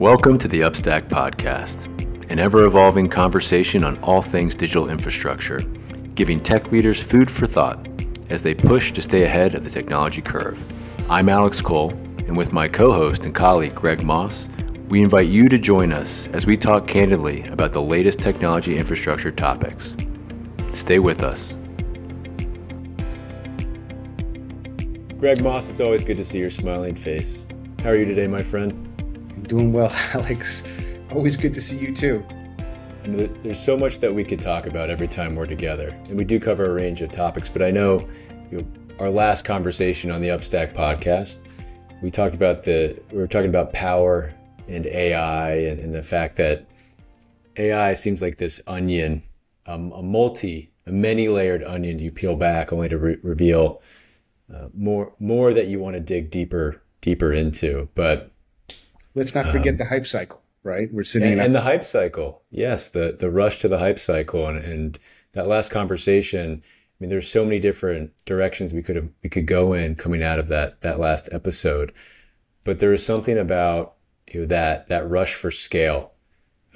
Welcome to the Upstack Podcast, an ever evolving conversation on all things digital infrastructure, giving tech leaders food for thought as they push to stay ahead of the technology curve. I'm Alex Cole, and with my co host and colleague Greg Moss, we invite you to join us as we talk candidly about the latest technology infrastructure topics. Stay with us. Greg Moss, it's always good to see your smiling face. How are you today, my friend? Doing well, Alex. Always good to see you too. There's so much that we could talk about every time we're together, and we do cover a range of topics. But I know, you know our last conversation on the Upstack podcast, we talked about the we were talking about power and AI, and, and the fact that AI seems like this onion, um, a multi, a many-layered onion you peel back only to re- reveal uh, more more that you want to dig deeper deeper into. But let's not forget um, the hype cycle, right? We're sitting and, in and the hype cycle. Yes, the the rush to the hype cycle, and, and that last conversation. I mean, there's so many different directions we could have we could go in coming out of that that last episode, but there is something about you know, that that rush for scale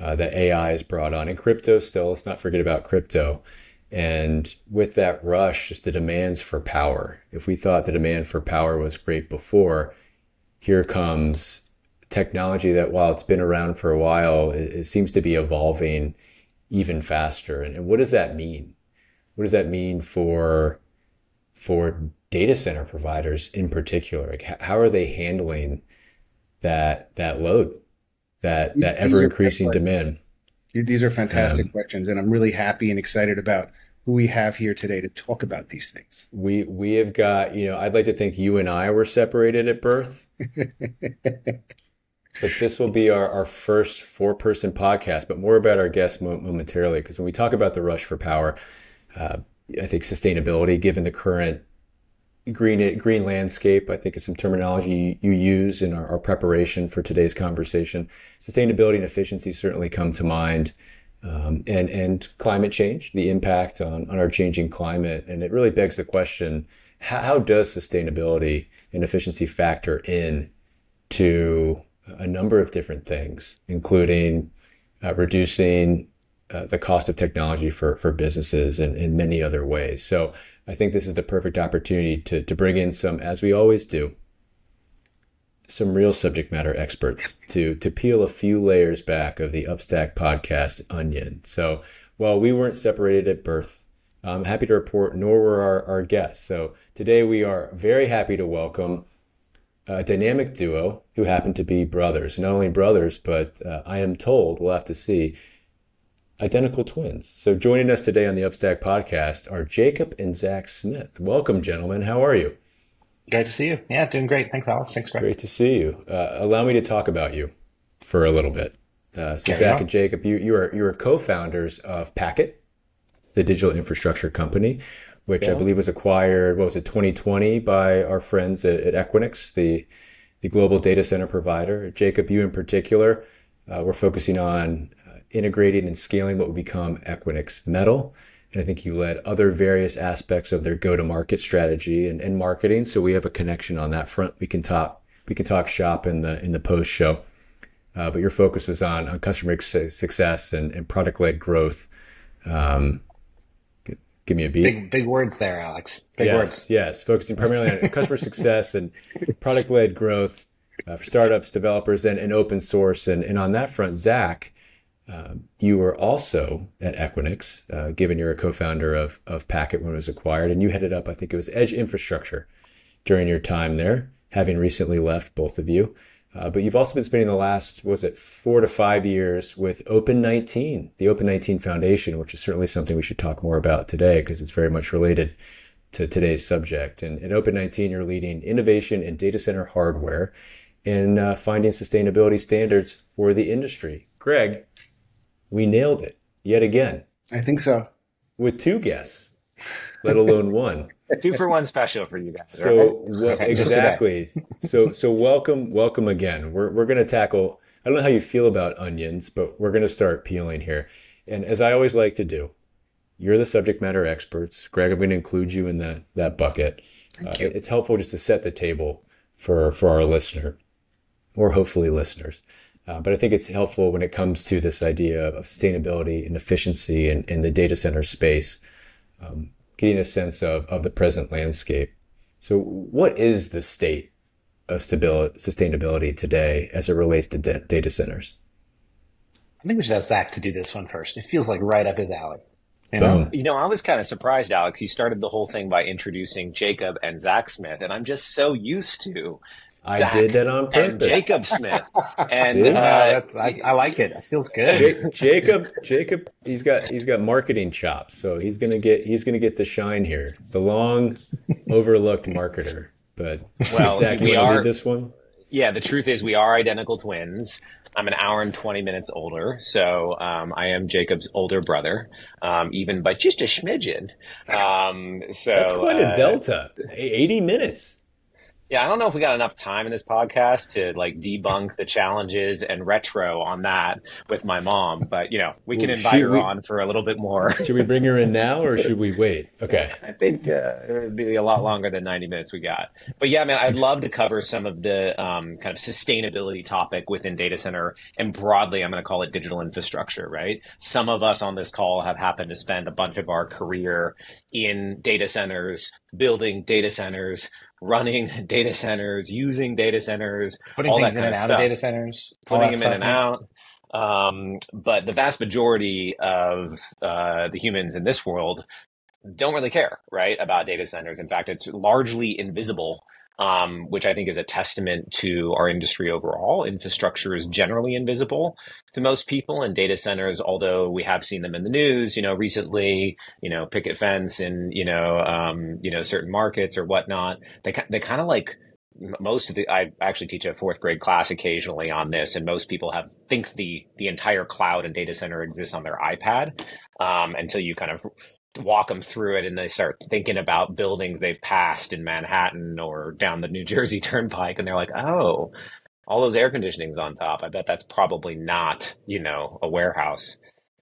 uh, that AI has brought on, and crypto still. Let's not forget about crypto. And with that rush, just the demands for power. If we thought the demand for power was great before, here comes technology that while it's been around for a while, it, it seems to be evolving even faster. And, and, what does that mean? What does that mean for for data center providers in particular? Like how are they handling that that load, that that ever increasing demand? These are fantastic um, questions, and I'm really happy and excited about who we have here today to talk about these things. We we have got, you know, I'd like to think you and I were separated at birth. but this will be our, our first four person podcast, but more about our guests momentarily. Because when we talk about the rush for power, uh, I think sustainability, given the current green green landscape, I think is some terminology you use in our, our preparation for today's conversation. Sustainability and efficiency certainly come to mind. Um, and and climate change, the impact on, on our changing climate, and it really begs the question: how, how does sustainability and efficiency factor in to a number of different things, including uh, reducing uh, the cost of technology for, for businesses and in many other ways. So I think this is the perfect opportunity to, to bring in some, as we always do, some real subject matter experts to, to peel a few layers back of the Upstack podcast onion. So while we weren't separated at birth, I'm happy to report, nor were our, our guests. So today we are very happy to welcome a dynamic duo who happen to be brothers. Not only brothers, but uh, I am told, we'll have to see, identical twins. So joining us today on the Upstack podcast are Jacob and Zach Smith. Welcome, gentlemen. How are you? Great to see you. Yeah, doing great. Thanks, Alex. Thanks, Greg. Great to see you. Uh, allow me to talk about you for a little bit. Uh, so Zach on. and Jacob, you, you are you are co-founders of Packet, the digital infrastructure company, which yeah. I believe was acquired, what was it, 2020 by our friends at, at Equinix, the, the global data center provider. Jacob, you in particular, uh, we're focusing on uh, integrating and scaling what would become Equinix Metal. And I think you led other various aspects of their go-to-market strategy and, and marketing. So we have a connection on that front. We can talk we can talk shop in the in the post show. Uh, but your focus was on, on customer success and, and product led growth. Um, Give me a beat. Big, big words there, Alex. Big yes, words. Yes, focusing primarily on customer success and product led growth uh, for startups, developers, and, and open source. And, and on that front, Zach, uh, you were also at Equinix, uh, given you're a co-founder of, of Packet when it was acquired, and you headed up, I think it was Edge Infrastructure during your time there, having recently left, both of you. Uh, but you've also been spending the last, was it four to five years with Open 19, the Open 19 Foundation, which is certainly something we should talk more about today because it's very much related to today's subject. And at Open 19, you're leading innovation in data center hardware and uh, finding sustainability standards for the industry. Greg, we nailed it yet again. I think so. With two guests, let alone one. Two for one special for you guys. So right? well, exactly. so so welcome welcome again. We're we're going to tackle. I don't know how you feel about onions, but we're going to start peeling here. And as I always like to do, you're the subject matter experts. Greg, I'm going to include you in that that bucket. Thank Uh, it's helpful just to set the table for for our listener, or hopefully listeners. Uh, but I think it's helpful when it comes to this idea of sustainability and efficiency in, in the data center space, um, getting a sense of, of the present landscape. So, what is the state of stability, sustainability today as it relates to de- data centers? I think we should have Zach to do this one first. It feels like right up his alley. You know? You know, I was kind of surprised, Alex. You started the whole thing by introducing Jacob and Zach Smith, and I'm just so used to I Zach did that on and purpose. Jacob Smith. And Uh, uh, I, I like it. It feels good. Ja- Jacob, Jacob, he's got he's got marketing chops, so he's gonna get he's gonna get the shine here, the long overlooked marketer. But Well, Zach, we are- this one? yeah, the truth is we are identical twins. I'm an hour and 20 minutes older, so um, I am Jacob's older brother, um, even by just a smidgen. Um, so That's quite a uh, delta. Eighty minutes. Yeah, I don't know if we got enough time in this podcast to like debunk the challenges and retro on that with my mom, but you know, we can Well, invite her we- on for a little bit more. Should we bring her in now, or should we wait? Okay. I think uh, it would be a lot longer than 90 minutes we got. But yeah, man, I'd love to cover some of the um, kind of sustainability topic within data center and broadly, I'm going to call it digital infrastructure, right? Some of us on this call have happened to spend a bunch of our career in data centers, building data centers, running data centers, using data centers, Putting all things that in and out stuff of data centers. putting them in and out. Um, but the vast majority of uh, the humans in this world don't really care, right, about data centers. In fact, it's largely invisible, um, which I think is a testament to our industry overall. Infrastructure is generally invisible to most people, and data centers, although we have seen them in the news, you know, recently, you know, picket fence in, you know, um, you know, certain markets or whatnot, they they kind of like most of the I actually teach a fourth grade class occasionally on this, and most people have think the the entire cloud and data center exists on their iPad um, until you kind of walk them through it and they start thinking about buildings they've passed in Manhattan or down the New Jersey Turnpike, and they're like, oh. All those air conditionings on top. I bet that's probably not, you know, a warehouse.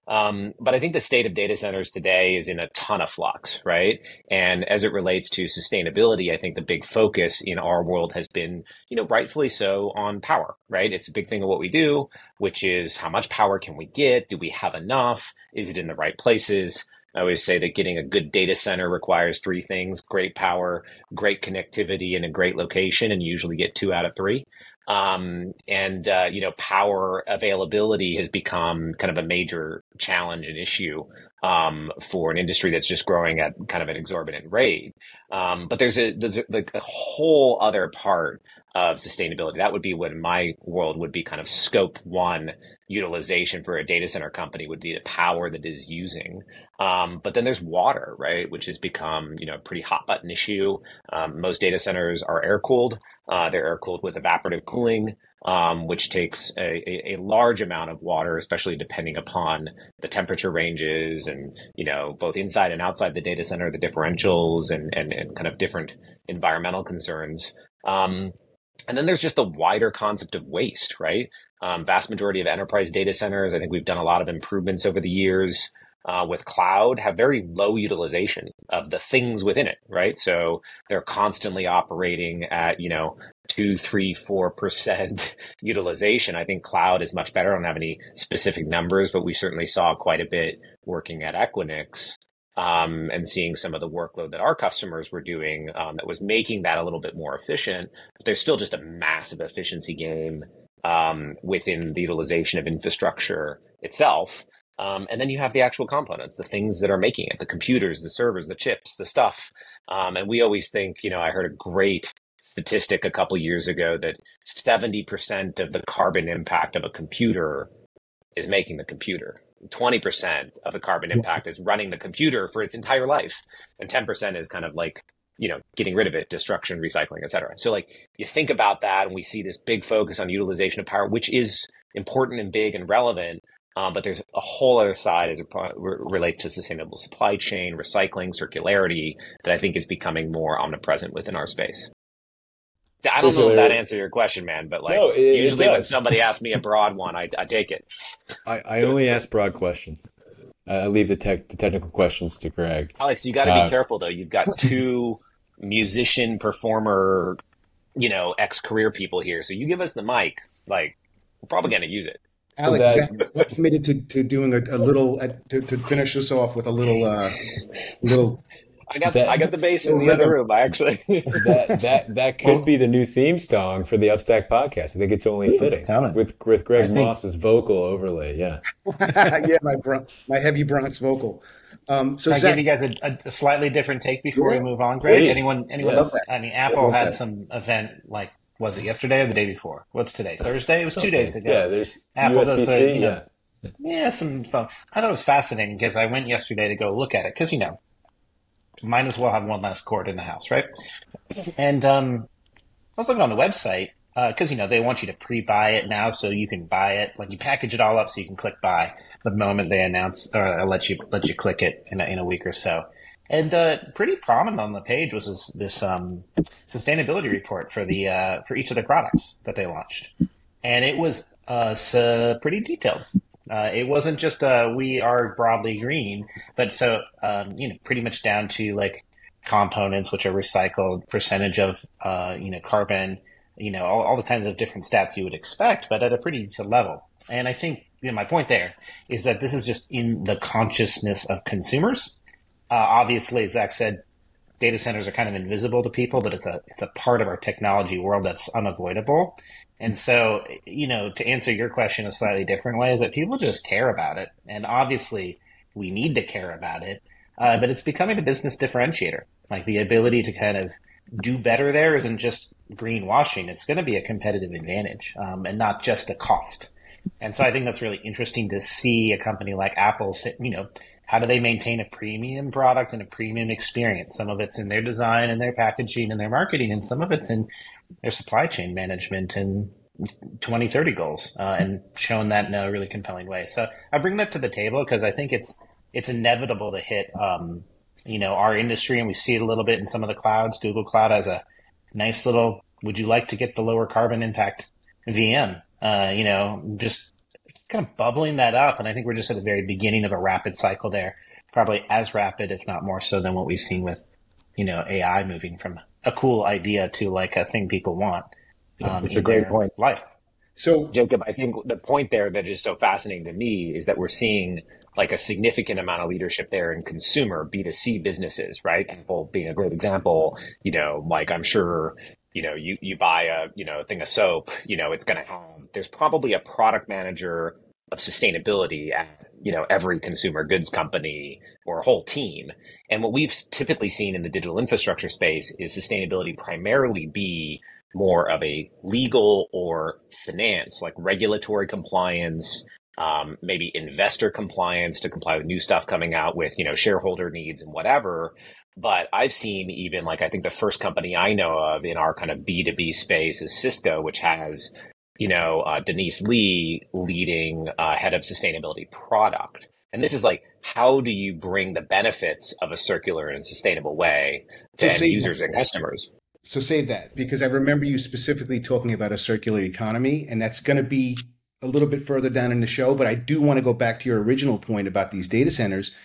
Um, but I think the state of data centers today is in a ton of flux, right? And as it relates to sustainability, I think the big focus in our world has been, you know, rightfully so on power, right? It's a big thing of what we do, which is how much power can we get? Do we have enough? Is it in the right places? I always say that getting a good data center requires three things great power, great connectivity, and a great location, and you usually get two out of three. Um, and, uh, you know, power availability has become kind of a major challenge and issue um, for an industry that's just growing at kind of an exorbitant rate. Um, but there's a there's a, like a whole other part of sustainability. That would be what in my world would be kind of scope one utilization for a data center company would be the power that is using. Um, but then there's water, right, which has become you know a pretty hot button issue. Um, most data centers are air cooled. Uh, they're air cooled with evaporative cooling. Um, which takes a, a, large amount of water, especially depending upon the temperature ranges and, you know, both inside and outside the data center, the differentials and, and, and kind of different environmental concerns. Um, and then there's just the wider concept of waste, right? Um, vast majority of enterprise data centers, I think we've done a lot of improvements over the years. Uh, with cloud have very low utilization of the things within it, right? So they're constantly operating at, you know, two, three, four percent utilization. I think cloud is much better. I don't have any specific numbers, but we certainly saw quite a bit working at Equinix um, and seeing some of the workload that our customers were doing um, that was making that a little bit more efficient. But there's still just a massive efficiency game um, within the utilization of infrastructure itself. Um, and then you have the actual components, the things that are making it, the computers, the servers, the chips, the stuff. Um, and we always think, you know, I heard a great statistic a couple years ago that 70% of the carbon impact of a computer is making the computer. 20% of the carbon impact is running the computer for its entire life. And 10% is kind of like, you know, getting rid of it, destruction, recycling, et cetera. So like you think about that and we see this big focus on utilization of power, which is important and big and relevant. Um, but there's a whole other side as it relates to sustainable supply chain, recycling, circularity that I think is becoming more omnipresent within our space. I don't know if that answered your question, man, but like No, it- it usually when somebody asks me a broad one, I, I take it. I, I only ask broad questions. I I leave the tech the technical questions to Greg. Alex, you got to Uh, be careful though. You've got two musician, performer, you know, ex career people here. So you give us the mic, like we're probably going to use it. Alex, so that, committed to, to doing a, a little uh, to, to finish this off with a little uh, little I got that, I got the bass in the other room. I Actually, that that that could be the new theme song for the Upstack podcast. I think it's only fitting with with Greg I Moss's think... vocal overlay. Yeah, yeah, my my heavy Bronx vocal. Um, so Can Zach, I give you guys a, a, slightly different take before yeah, we move on, Greg? Please. Anyone? Anyone? Else? I mean, Apple had that. some event like was it yesterday or the day before? What's today? Thursday? It was Something. two days ago. Yeah, there's Apple USB-C, does the you know, yeah. Yeah, some fun. I thought it was fascinating because I went yesterday to go look at it because you know might as well have one last cord in the house, right? And um, I was looking on the website because uh, you know they want you to pre-buy it now, so you can buy it. Like you package it all up, so you can click buy the moment they announce or let you let you click it in a, in a week or so. And uh, pretty prominent on the page was this, this um, sustainability report for the uh, for each of the products that they launched, and it was uh, so pretty detailed. Uh, it wasn't just uh, we are broadly green, but so um, you know, pretty much down to like components which are recycled, percentage of uh, you know carbon, you know, all, all, the kinds of different stats you would expect, but at a pretty detailed level. And I think you know, my point there is that this is just in the consciousness of consumers. Uh, obviously, as Zach said, data centers are kind of invisible to people, but it's a it's a part of our technology world that's unavoidable. And so, you know, to answer your question a slightly different way is that people just care about it. And obviously, we need to care about it. Uh, but it's becoming a business differentiator. Like the ability to kind of do better there isn't just greenwashing. It's going to be a competitive advantage um, and not just a cost. And so I think that's really interesting to see a company like Apple, you know, how do they maintain a premium product and a premium experience? Some of it's in their design and their packaging and their marketing, and some of it's in their supply chain management and 2030 goals uh, and shown that in a really compelling way. So I bring that to the table because I think it's it's inevitable to hit um, you know our industry and we see it a little bit in some of the clouds. Google Cloud has a nice little. Would you like to get the lower carbon impact VM? Uh, you know, just kind of bubbling that up, and I think we're just at the very beginning of a rapid cycle there. Probably as rapid, if not more so, than what we've seen with you know AI moving from a cool idea to like a thing people want. Um, it's a great point. Life. So, Jacob, I think the point there that is so fascinating to me is that we're seeing like a significant amount of leadership there in consumer B2C businesses, right? Apple being a great example, you know, like I'm sure, you know, you, you buy a, you know, thing of soap, you know, it's going to have, there's probably a product manager of sustainability at you know every consumer goods company or a whole team and what we've typically seen in the digital infrastructure space is sustainability primarily be more of a legal or finance like regulatory compliance um, maybe investor compliance to comply with new stuff coming out with you know shareholder needs and whatever. But i've seen even like i think the first company i know of in our kind of b2b space is cisco which has you know, uh, Denise Lee leading uh, head of sustainability product. And this is like, how do you bring the benefits of a circular and sustainable way to so users that. and customers? So save that because I remember you specifically talking about a circular economy, and that's going to be a little bit further down in the show. But I do want to go back to your original point about these data centers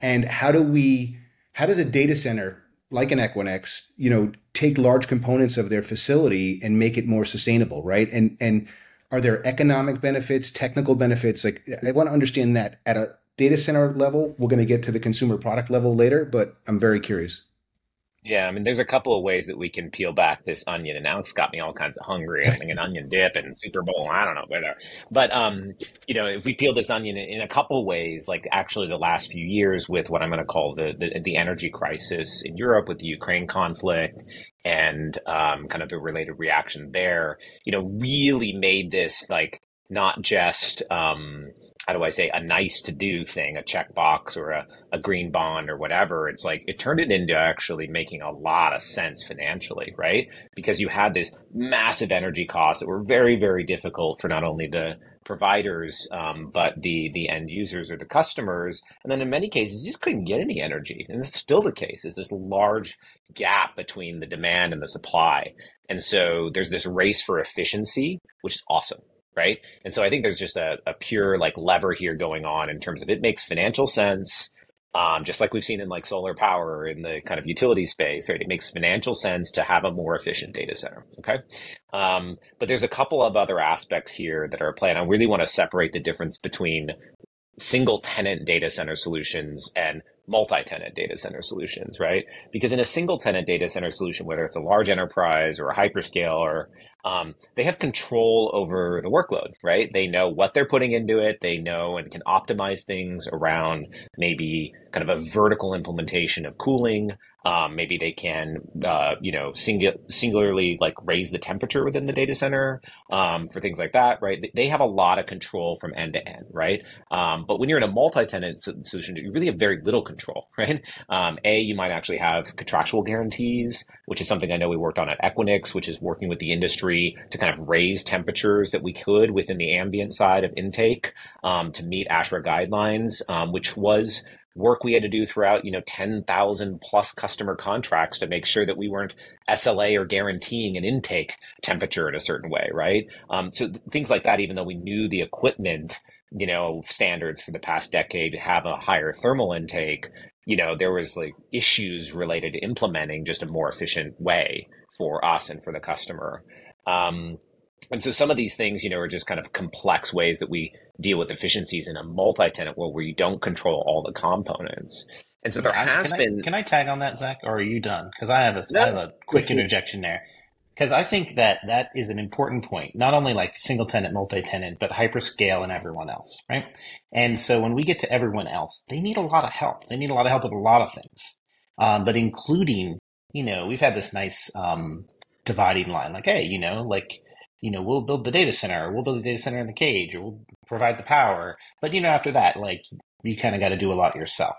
and how do we, how does a data center like an Equinix, you know, take large components of their facility and make it more sustainable, right? And and are there economic benefits, technical benefits? Like I want to understand that at a data center level. We're going to get to the consumer product level later, but I'm very curious. Yeah, I mean, there's a couple of ways that we can peel back this onion, and Alex got me all kinds of hungry. I think an onion dip and Super Bowl. I don't know, whatever. But um, you know, if we peel this onion in a couple of ways, like actually the last few years with what I'm going to call the, the, the energy crisis in Europe with the Ukraine conflict and um, kind of the related reaction there, you know, really made this like not just um, how do I say a nice to do thing, a checkbox or a, a green bond or whatever. It's like it turned it into actually making a lot of sense financially, right? Because you had this massive energy costs that were very, very difficult for not only the providers um, but the the end users or the customers. And then in many cases, you just couldn't get any energy, and it's still the case. There's this large gap between the demand and the supply, and so there's this race for efficiency, which is awesome right? And so I think there's just a, a pure like lever here going on in terms of it makes financial sense. um, just like we've seen in like solar power in the kind of utility space, right? It makes financial sense to have a more efficient data center. Okay. Um, but there's a couple of other aspects here that are at play. And I really want to separate the difference between single tenant data center solutions and multi-tenant data center solutions, right? Because in a single tenant data center solution, whether it's a large enterprise or a hyperscale, or um, they have control over the workload, right? They know what they're putting into it. They know and can optimize things around maybe kind of a vertical implementation of cooling. Um, maybe they can, uh, you know, singu- singularly like raise the temperature within the data center um, for things like that, right? They have a lot of control from end to end, right? Um, but when you're in a multi-tenant solution, you really have very little control, right? Um, a, you might actually have contractual guarantees, which is something I know we worked on at Equinix, which is working with the industry to kind of raise temperatures that we could within the ambient side of intake um, to meet ASHRAE guidelines, um, which was work we had to do throughout, you know, 10,000 plus customer contracts to make sure that we weren't SLA or guaranteeing an intake temperature in a certain way, right? Um, so th- things like that, even though we knew the equipment, you know, standards for the past decade have a higher thermal intake, you know, there was like issues related to implementing just a more efficient way for us and for the customer. Um, and so some of these things, you know, are just kind of complex ways that we deal with efficiencies in a multi-tenant world where you don't control all the components. And so there has can been. I, can I tag on that, Zach, or are you done? Because I have a no, I have a quick interjection there. Because I think that that is an important point, not only like single tenant, multi tenant, but hyperscale and everyone else, right? And so when we get to everyone else, they need a lot of help. They need a lot of help with a lot of things, um, but including, you know, we've had this nice um, dividing line, like, hey, you know, like you know, we'll build the data center, or we'll build the data center in the cage, or we'll provide the power. But you know, after that, like you kind of got to do a lot yourself.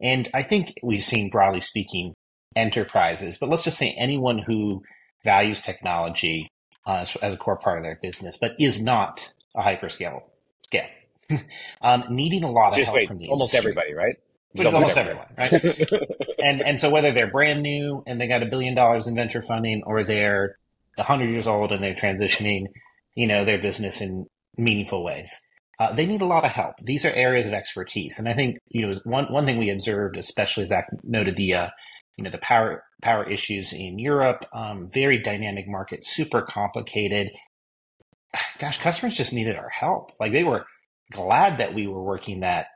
And I think we've seen, broadly speaking, enterprises, but let's just say anyone who values technology uh, as, as, a core part of their business, but is not a hyperscale scale, um, needing a lot of help wait, from the almost industry. everybody, right? Which is almost everyone, right? and and so whether they're brand new and they got a billion dollars in venture funding, or they're 100 years old and they're transitioning, you know, their business in meaningful ways. Uh, they need a lot of help. These are areas of expertise, and I think you know one one thing we observed, especially Zach noted the uh, you know the power power issues in Europe, um, very dynamic market, super complicated. Gosh, customers just needed our help. Like they were glad that we were working that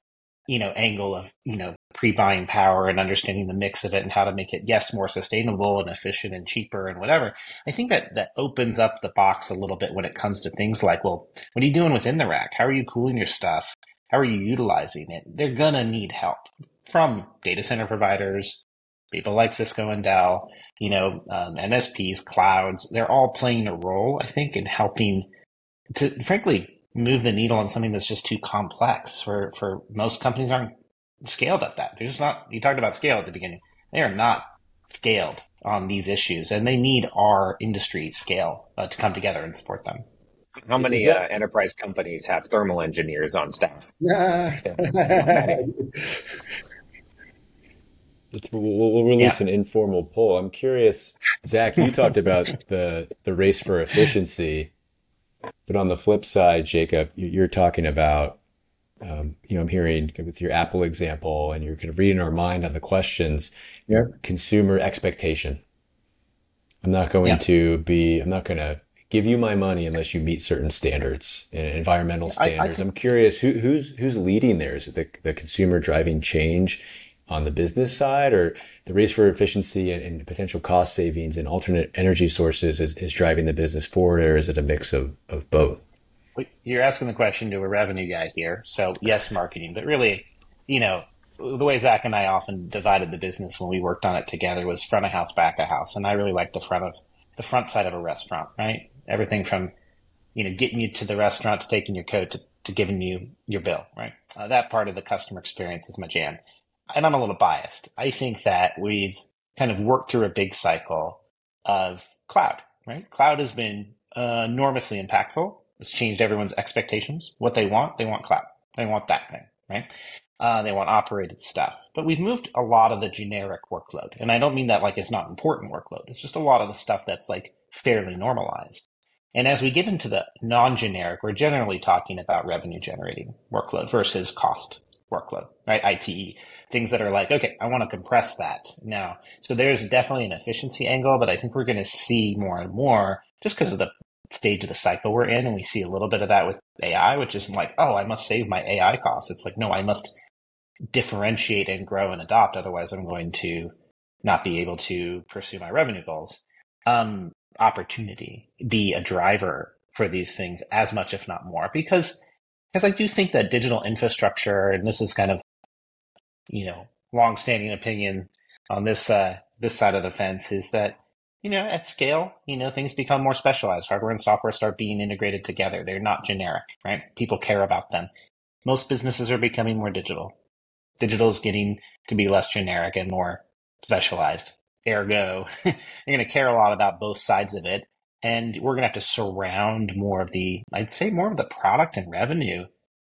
you know angle of you know pre-buying power and understanding the mix of it and how to make it yes more sustainable and efficient and cheaper and whatever. I think that that opens up the box a little bit when it comes to things like well what are you doing within the rack? How are you cooling your stuff? How are you utilizing it? They're gonna need help from data center providers people like cisco and dell you know um, msps clouds. They're all playing a role i think in helping to frankly move the needle on something that's just too complex for, for most companies aren't scaled at that. They're just not, you talked about scale at the beginning. They are not scaled on these issues and they need our industry scale uh, to come together and support them. How many that, uh, enterprise companies have thermal engineers on staff? Let's, we'll, we'll release yeah. an informal poll. I'm curious, Zach. You talked about the the race for efficiency but on the flip side, Jacob, you're talking about, um, you know, I'm hearing with your Apple example, and you're kind of reading our mind on the questions. Yeah. Consumer expectation. I'm not going yeah. to be. I'm not going to give you my money unless you meet certain standards and environmental standards. I, am curious who, who's who's leading there. Is it the, the consumer driving change on the business side or the race for efficiency and, and, potential cost savings and alternate energy sources is, is driving the business forward or is it a mix of, of both? You're asking the question to a revenue guy here. So yes, marketing, but really, you know, the way Zach and I often divided the business when we worked on it together was front of house, back of house. And I really like the front of the front side of a restaurant, right? Everything from, you know, getting you to the restaurant to taking your coat to, to giving you your bill, right? Uh, that part of the customer experience is my jam and I'm a little biased. I think that we've kind of worked through a big cycle of cloud, right? Cloud has been uh, enormously impactful. It's changed everyone's expectations. What they want, they want cloud. They want that thing, right? Uh, they want operated stuff. But we've moved a lot of the generic workload. And I don't mean that like it's not important workload. It's just a lot of the stuff that's like fairly normalized. And as we get into the non generic, we're generally talking about revenue generating workload versus cost workload, right? ITE, things that are like, okay, I want to compress that now. So there's definitely an efficiency angle, but I think we're going to see more and more just because of the stage of the cycle we're in. And we see a little bit of that with AI, which isn't like, oh, I must save my AI costs. It's like, no, I must differentiate and grow and adopt. Otherwise, I'm going to not be able to pursue my revenue goals. Um, opportunity be a driver for these things as much, if not more, because because I do think that digital infrastructure, and this is kind of you know long-standing opinion on this uh, this side of the fence, is that you know at scale, you know things become more specialized. Hardware and software start being integrated together. They're not generic, right? People care about them. Most businesses are becoming more digital. Digital is getting to be less generic and more specialized. Ergo, you're going to care a lot about both sides of it. And we're going to have to surround more of the, I'd say more of the product and revenue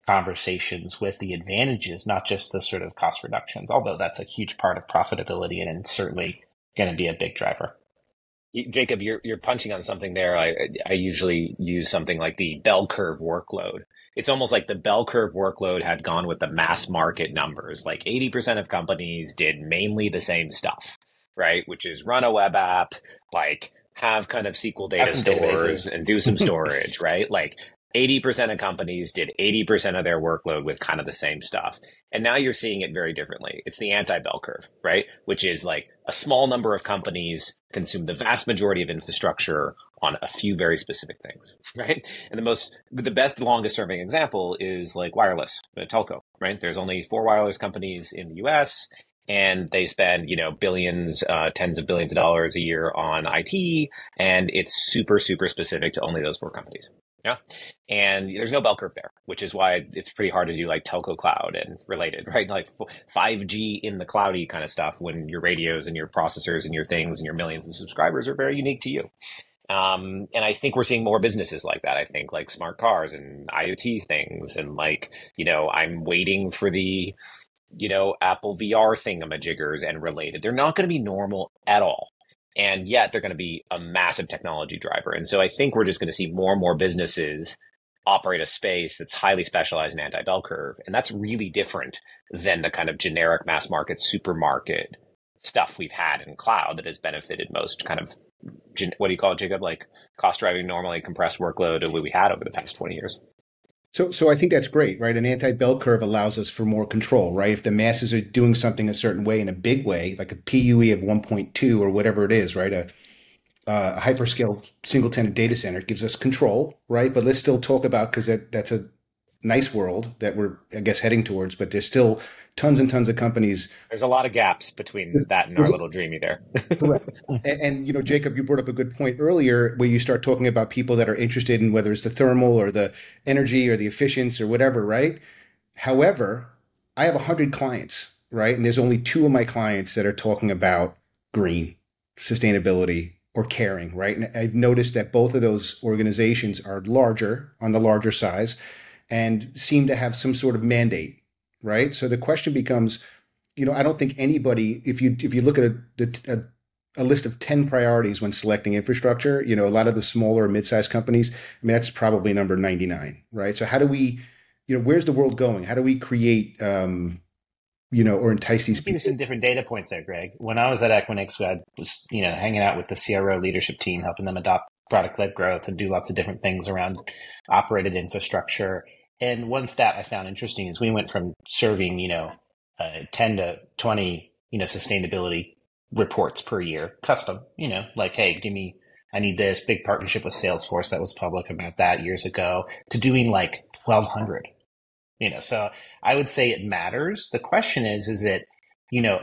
conversations with the advantages, not just the sort of cost reductions, although that's a huge part of profitability and certainly going to be a big driver. Jacob, you're you're punching on something there. I I usually use something like the bell curve workload. It's almost like the bell curve workload had gone with the mass market numbers. Like 80% of companies did mainly the same stuff right? Which is run a web app, like have kind of SQL data stores and do some storage, right? Like 80% of companies did 80% of their workload with kind of the same stuff. And now you're seeing it very differently. It's the anti bell curve, right? Which is like a small number of companies consume the vast majority of infrastructure on a few very specific things, right? And the most, the best, longest serving example is like wireless, telco, right? There's only four wireless companies in the US and they spend you know billions uh, tens of billions of dollars a year on it and it's super super specific to only those four companies yeah and there's no bell curve there which is why it's pretty hard to do like telco cloud and related right like 5g in the cloudy kind of stuff when your radios and your processors and your things and your millions of subscribers are very unique to you um, and I think we're seeing more businesses like that. I think like smart cars and IoT things, and like you know, I'm waiting for the you know, Apple VR thingamajiggers and related. They're not going to be normal at all. And yet they're going to be a massive technology driver. And so I think we're just going to see more and more businesses operate a space that's highly specialized in anti bell curve. And that's really different than the kind of generic mass market supermarket stuff we've had in cloud that has benefited most kind of what do you call it, Jacob? Like cost driving normally compressed workload of what we had over the past 20 years. So, so I think that's great, right? An anti-bell curve allows us for more control, right? If the masses are doing something a certain way in a big way, like a PUE of 1.2 or whatever it is, right? A, uh, a hyperscale single tenant data center gives us control, right? But let's still talk about because that, that's a nice world that we're, I guess, heading towards. But there's still tons and tons of companies. There's a lot of gaps between that and our little dreamy there. Correct. And, and, you know, Jacob, you brought up a good point earlier where you start talking about people that are interested in whether it's the thermal or the energy or the efficiency or whatever, right? However, I have 100 clients, right? And there's only two of my clients that are talking about green, sustainability, or caring, right? And I've noticed that both of those organizations are larger on the larger size and seem to have some sort of mandate right? So the question becomes, you know, I don't think anybody, if you if you look at a, a, a list of ten priorities when selecting infrastructure, you know, a lot of the smaller or mid-sized companies, I mean, that's probably number ninety nine, right? So how do we, you know, where's the world going? How do we create, um, you know, or entice these people? some different data points there, Greg. When I was at Equinix, I was, you know, hanging out with the CRO leadership team, helping them adopt product-led growth and do lots of different things around operated infrastructure and one stat I found interesting is we went from serving, you know, uh, 10 to 20, you know, sustainability reports per year, custom, you know, like, hey, give me, I need this big partnership with Salesforce that was public about that years ago to doing like 1200, you know, so I would say it matters. The question is, is it, you know,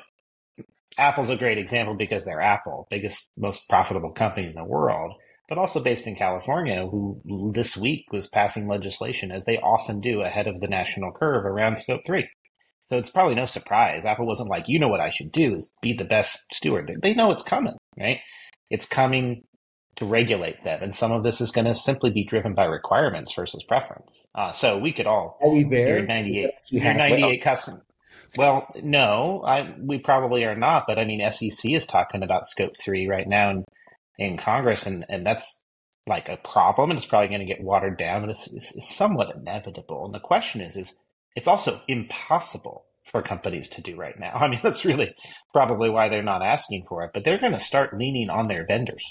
Apple's a great example because they're Apple, biggest, most profitable company in the world but also based in California, who this week was passing legislation, as they often do, ahead of the national curve around scope three. So it's probably no surprise. Apple wasn't like, you know what I should do is be the best steward. They know it's coming, right? It's coming to regulate them. And some of this is going to simply be driven by requirements versus preference. Uh, so we could all. Are we there? You're 98, you're 98 customer. Well, no, I, we probably are not. But I mean, SEC is talking about scope three right now. And in Congress, and and that's like a problem, and it's probably going to get watered down, and it's, it's, it's somewhat inevitable. And the question is, is it's also impossible for companies to do right now. I mean, that's really probably why they're not asking for it, but they're going to start leaning on their vendors.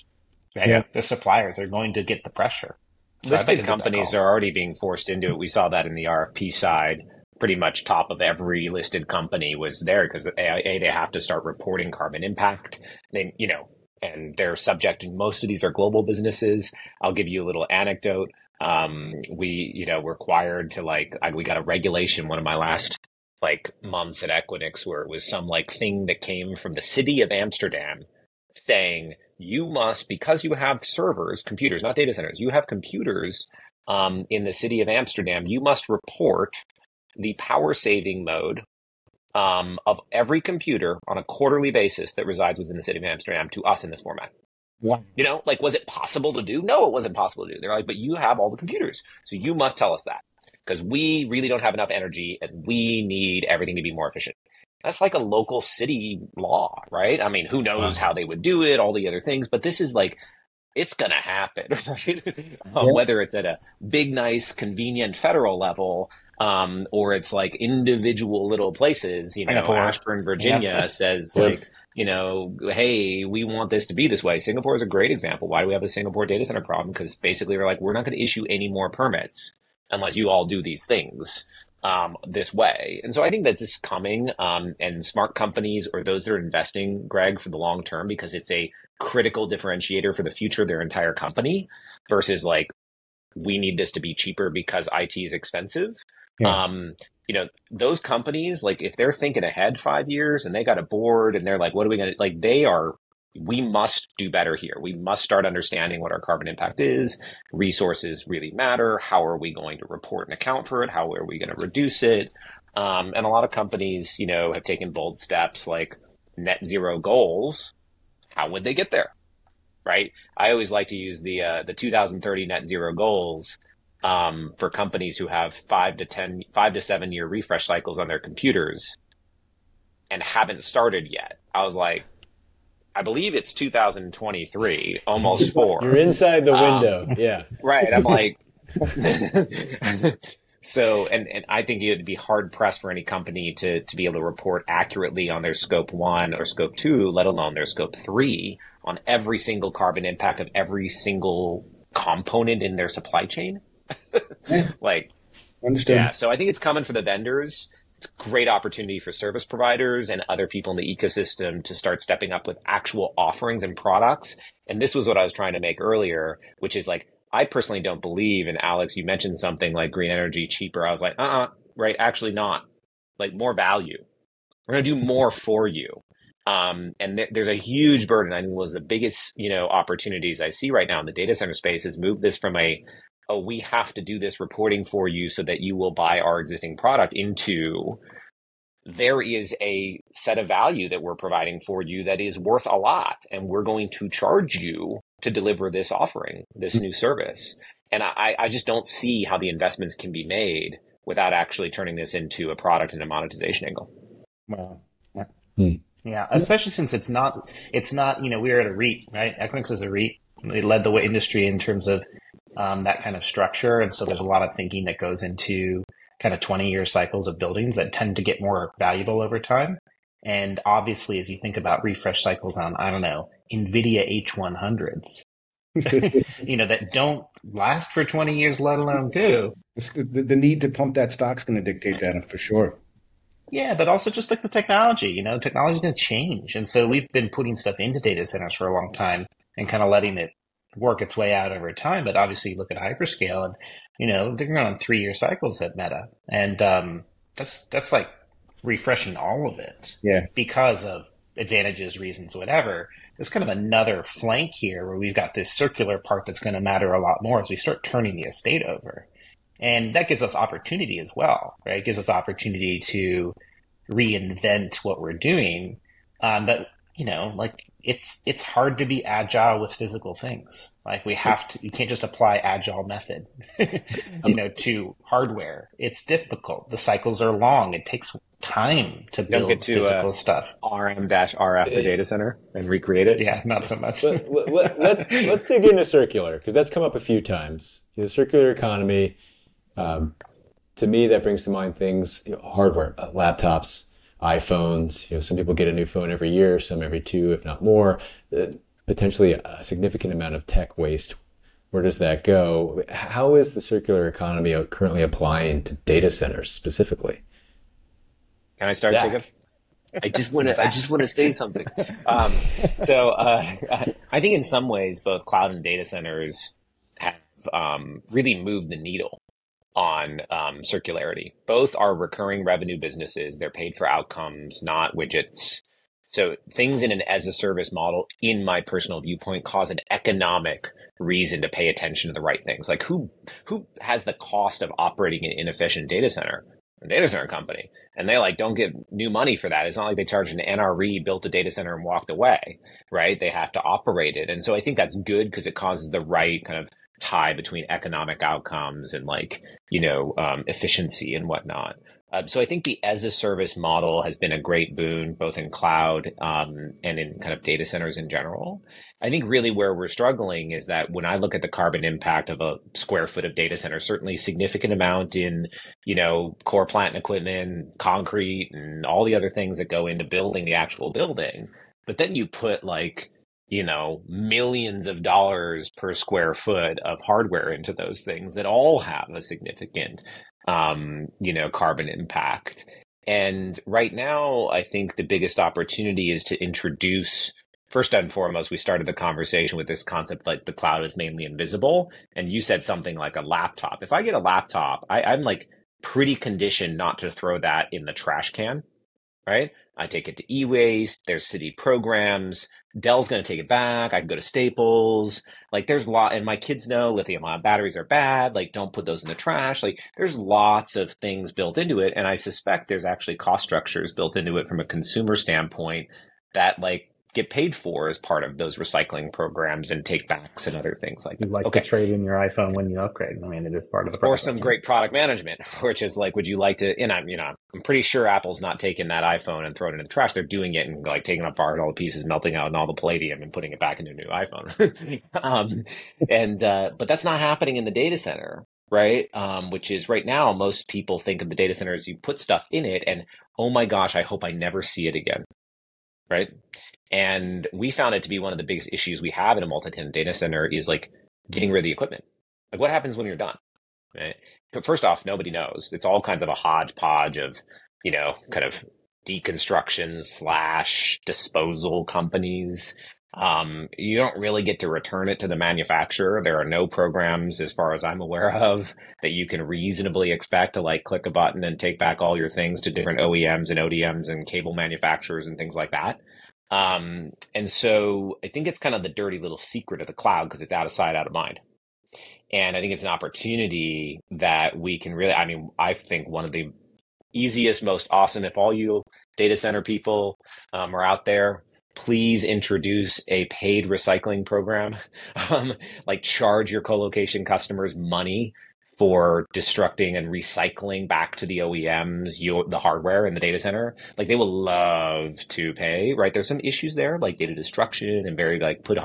Right? Yeah. Their suppliers are going to get the pressure. So Listed companies are already being forced into it. We saw that in the RFP side. Pretty much top of every listed company was there because a, a they have to start reporting carbon impact. They, you know, and they're subject. Most of these are global businesses. I'll give you a little anecdote. Um, we, you know, required to like. I, we got a regulation one of my last like months at Equinix where it was some like thing that came from the city of Amsterdam saying you must because you have servers, computers, not data centers. You have computers um, in the city of Amsterdam. You must report the power saving mode um, of every computer on a quarterly basis that resides within the city of Amsterdam to us in this format. Wow. You know, like, was it possible to do? No, it wasn't possible to do. They're like, but you have all the computers. So you must tell us that because we really don't have enough energy and we need everything to be more efficient. That's like a local city law, right? I mean, who knows how they would do it, all the other things, but this is like, it's going to happen, right? Um, Yeah. Whether it's at a big, nice, convenient federal level, um, or it's like individual little places, you know, Singapore. Ashburn, Virginia says Yep. like, you know, hey, we want this to be this way. Singapore is a great example. Why do we have a Singapore data center problem? Because basically we're like, we're not going to issue any more permits unless you all do these things um, this way. And so I think that this is coming, um, and smart companies or those that are investing, Greg, for the long term, because it's a critical differentiator for the future of their entire company versus like, we need this to be cheaper because IT is expensive. Yeah. Um, you know, those companies, like if they're thinking ahead five years and they got a board and they're like, what are we going to, like, they are, we must do better here. We must start understanding what our carbon impact is. Resources really matter. How are we going to report and account for it? How are we going to reduce it? Um, and a lot of companies, you know, have taken bold steps like net zero goals. How would they get there? Right. I always like to use the uh, the 2030 net zero goals um, for companies who have five to ten, five to seven year refresh cycles on their computers and haven't started yet. I was like, I believe it's 2023, almost four. You're inside the Um, window. yeah. Right. I'm like, so, and, and I think it'd be hard pressed for any company to, to be able to report accurately on their scope one or scope two, let alone their scope three on every single carbon impact of every single component in their supply chain. like, Understood. yeah, so I think it's coming for the vendors. It's a great opportunity for service providers and other people in the ecosystem to start stepping up with actual offerings and products. And this was what I was trying to make earlier, which is like, I personally don't believe, and Alex, you mentioned something like green energy cheaper. I was like, uh uh right, actually not. Like more value. We're going to do more for you. Um, and th- there's a huge burden. I think was the biggest, you know, opportunities I see right now in the data center space is move this from a oh, we have to do this reporting for you so that you will buy our existing product into there is a set of value that we're providing for you that is worth a lot. And we're going to charge you to deliver this offering, this new service. And I, I just don't see how the investments can be made without actually turning this into a product and a monetization angle. Wow. Yeah, hmm. especially since it's not, it's not, you know, we're at a REIT, right? Equinix is a REIT. They led the way industry in terms of um, that kind of structure. And so there's a lot of thinking that goes into kind of 20 year cycles of buildings that tend to get more valuable over time. And obviously, as you think about refresh cycles on, I don't know, NVIDIA H100s, you know, that don't last for 20 years, let alone two. The, the, need to pump that stock's going to dictate that for sure. Yeah, but also just like the technology, you know, technology's going to change. And so we've been putting stuff into data centers for a long time and kind of letting it work its way out over time. But obviously, you look at hyperscale and, you know, they're going on three year cycles at Meta. And um, that's, that's like refreshing all of it Yeah. because of advantages, reasons, whatever. There's kind of another flank here where we've got this circular part that's going to matter a lot more as we start turning the estate over. And that gives us opportunity as well, right? It gives us opportunity to reinvent what we're doing. Um, but you know, like it's it's hard to be agile with physical things. Like we have to, you can't just apply agile method, you know, to hardware. It's difficult. The cycles are long. It takes time to build get to, physical uh, stuff. RM-RF the data center and recreate it. Yeah, not so much. let, let, let's let's dig into circular because that's come up a few times. You know, circular economy. Um, to me, that brings to mind things, you know, hardware, uh, laptops, iPhones. You know, some people get a new phone every year, some every two, if not more. Uh, potentially a significant amount of tech waste. Where does that go? How is the circular economy currently applying to data centers specifically? Can I start, Zach. Jacob? I just want to. I just want to say something. Um, so, uh, I think in some ways, both cloud and data centers have um, really moved the needle on um, circularity. Both are recurring revenue businesses. They're paid for outcomes, not widgets. So things in an as a service model, in my personal viewpoint, cause an economic reason to pay attention to the right things. Like who who has the cost of operating an inefficient data center? A data center company. And they like don't get new money for that. It's not like they charged an NRE, built a data center and walked away, right? They have to operate it. And so I think that's good because it causes the right kind of tie between economic outcomes and like you know um, efficiency and whatnot. Uh, so I think the as a service model has been a great boon both in cloud um, and in kind of data centers in general. I think really where we're struggling is that when I look at the carbon impact of a square foot of data center, certainly significant amount in you know core plant and equipment, concrete, and all the other things that go into building the actual building. But then you put like you know, millions of dollars per square foot of hardware into those things that all have a significant, um, you know, carbon impact. And right now, I think the biggest opportunity is to introduce, first and foremost, we started the conversation with this concept like the cloud is mainly invisible. And you said something like a laptop. If I get a laptop, I, I'm like pretty conditioned not to throw that in the trash can, right? I take it to e-waste. There's city programs. Dell's going to take it back. I can go to Staples. Like there's a lot, and my kids know lithium ion batteries are bad. Like don't put those in the trash. Like there's lots of things built into it. And I suspect there's actually cost structures built into it from a consumer standpoint that like get paid for as part of those recycling programs and take backs and other things like that. You like okay. to trade in your iPhone when you upgrade. I mean, it is part of the Or some great product management, which is like, would you like to, and I'm, you know, I'm pretty sure Apple's not taking that iPhone and throwing it in the trash. They're doing it and like taking apart all the pieces, melting out and all the palladium and putting it back into a new iPhone. um, and, uh, but that's not happening in the data center right? Um, which is right now, most people think of the data center as you put stuff in it, and oh my gosh, I hope I never see it again, right? And we found it to be one of the biggest issues we have in a multi-tenant data center is like getting rid of the equipment. Like what happens when you're done? Right? But first off, nobody knows. It's all kinds of a hodgepodge of, you know, kind of deconstruction slash disposal companies. Um, you don't really get to return it to the manufacturer. There are no programs, as far as I'm aware of, that you can reasonably expect to like click a button and take back all your things to different OEMs and ODMs and cable manufacturers and things like that. Um, and so I think it's kind of the dirty little secret of the cloud because it's out of sight, out of mind. And I think it's an opportunity that we can really, I mean, I think one of the easiest, most awesome, if all you data center people um, are out there, please introduce a paid recycling program. Um, like charge your colocation customers money for destructing and recycling back to the OEMs your, the hardware in the data center. Like they will love to pay, right? There's some issues there, like data destruction and very like put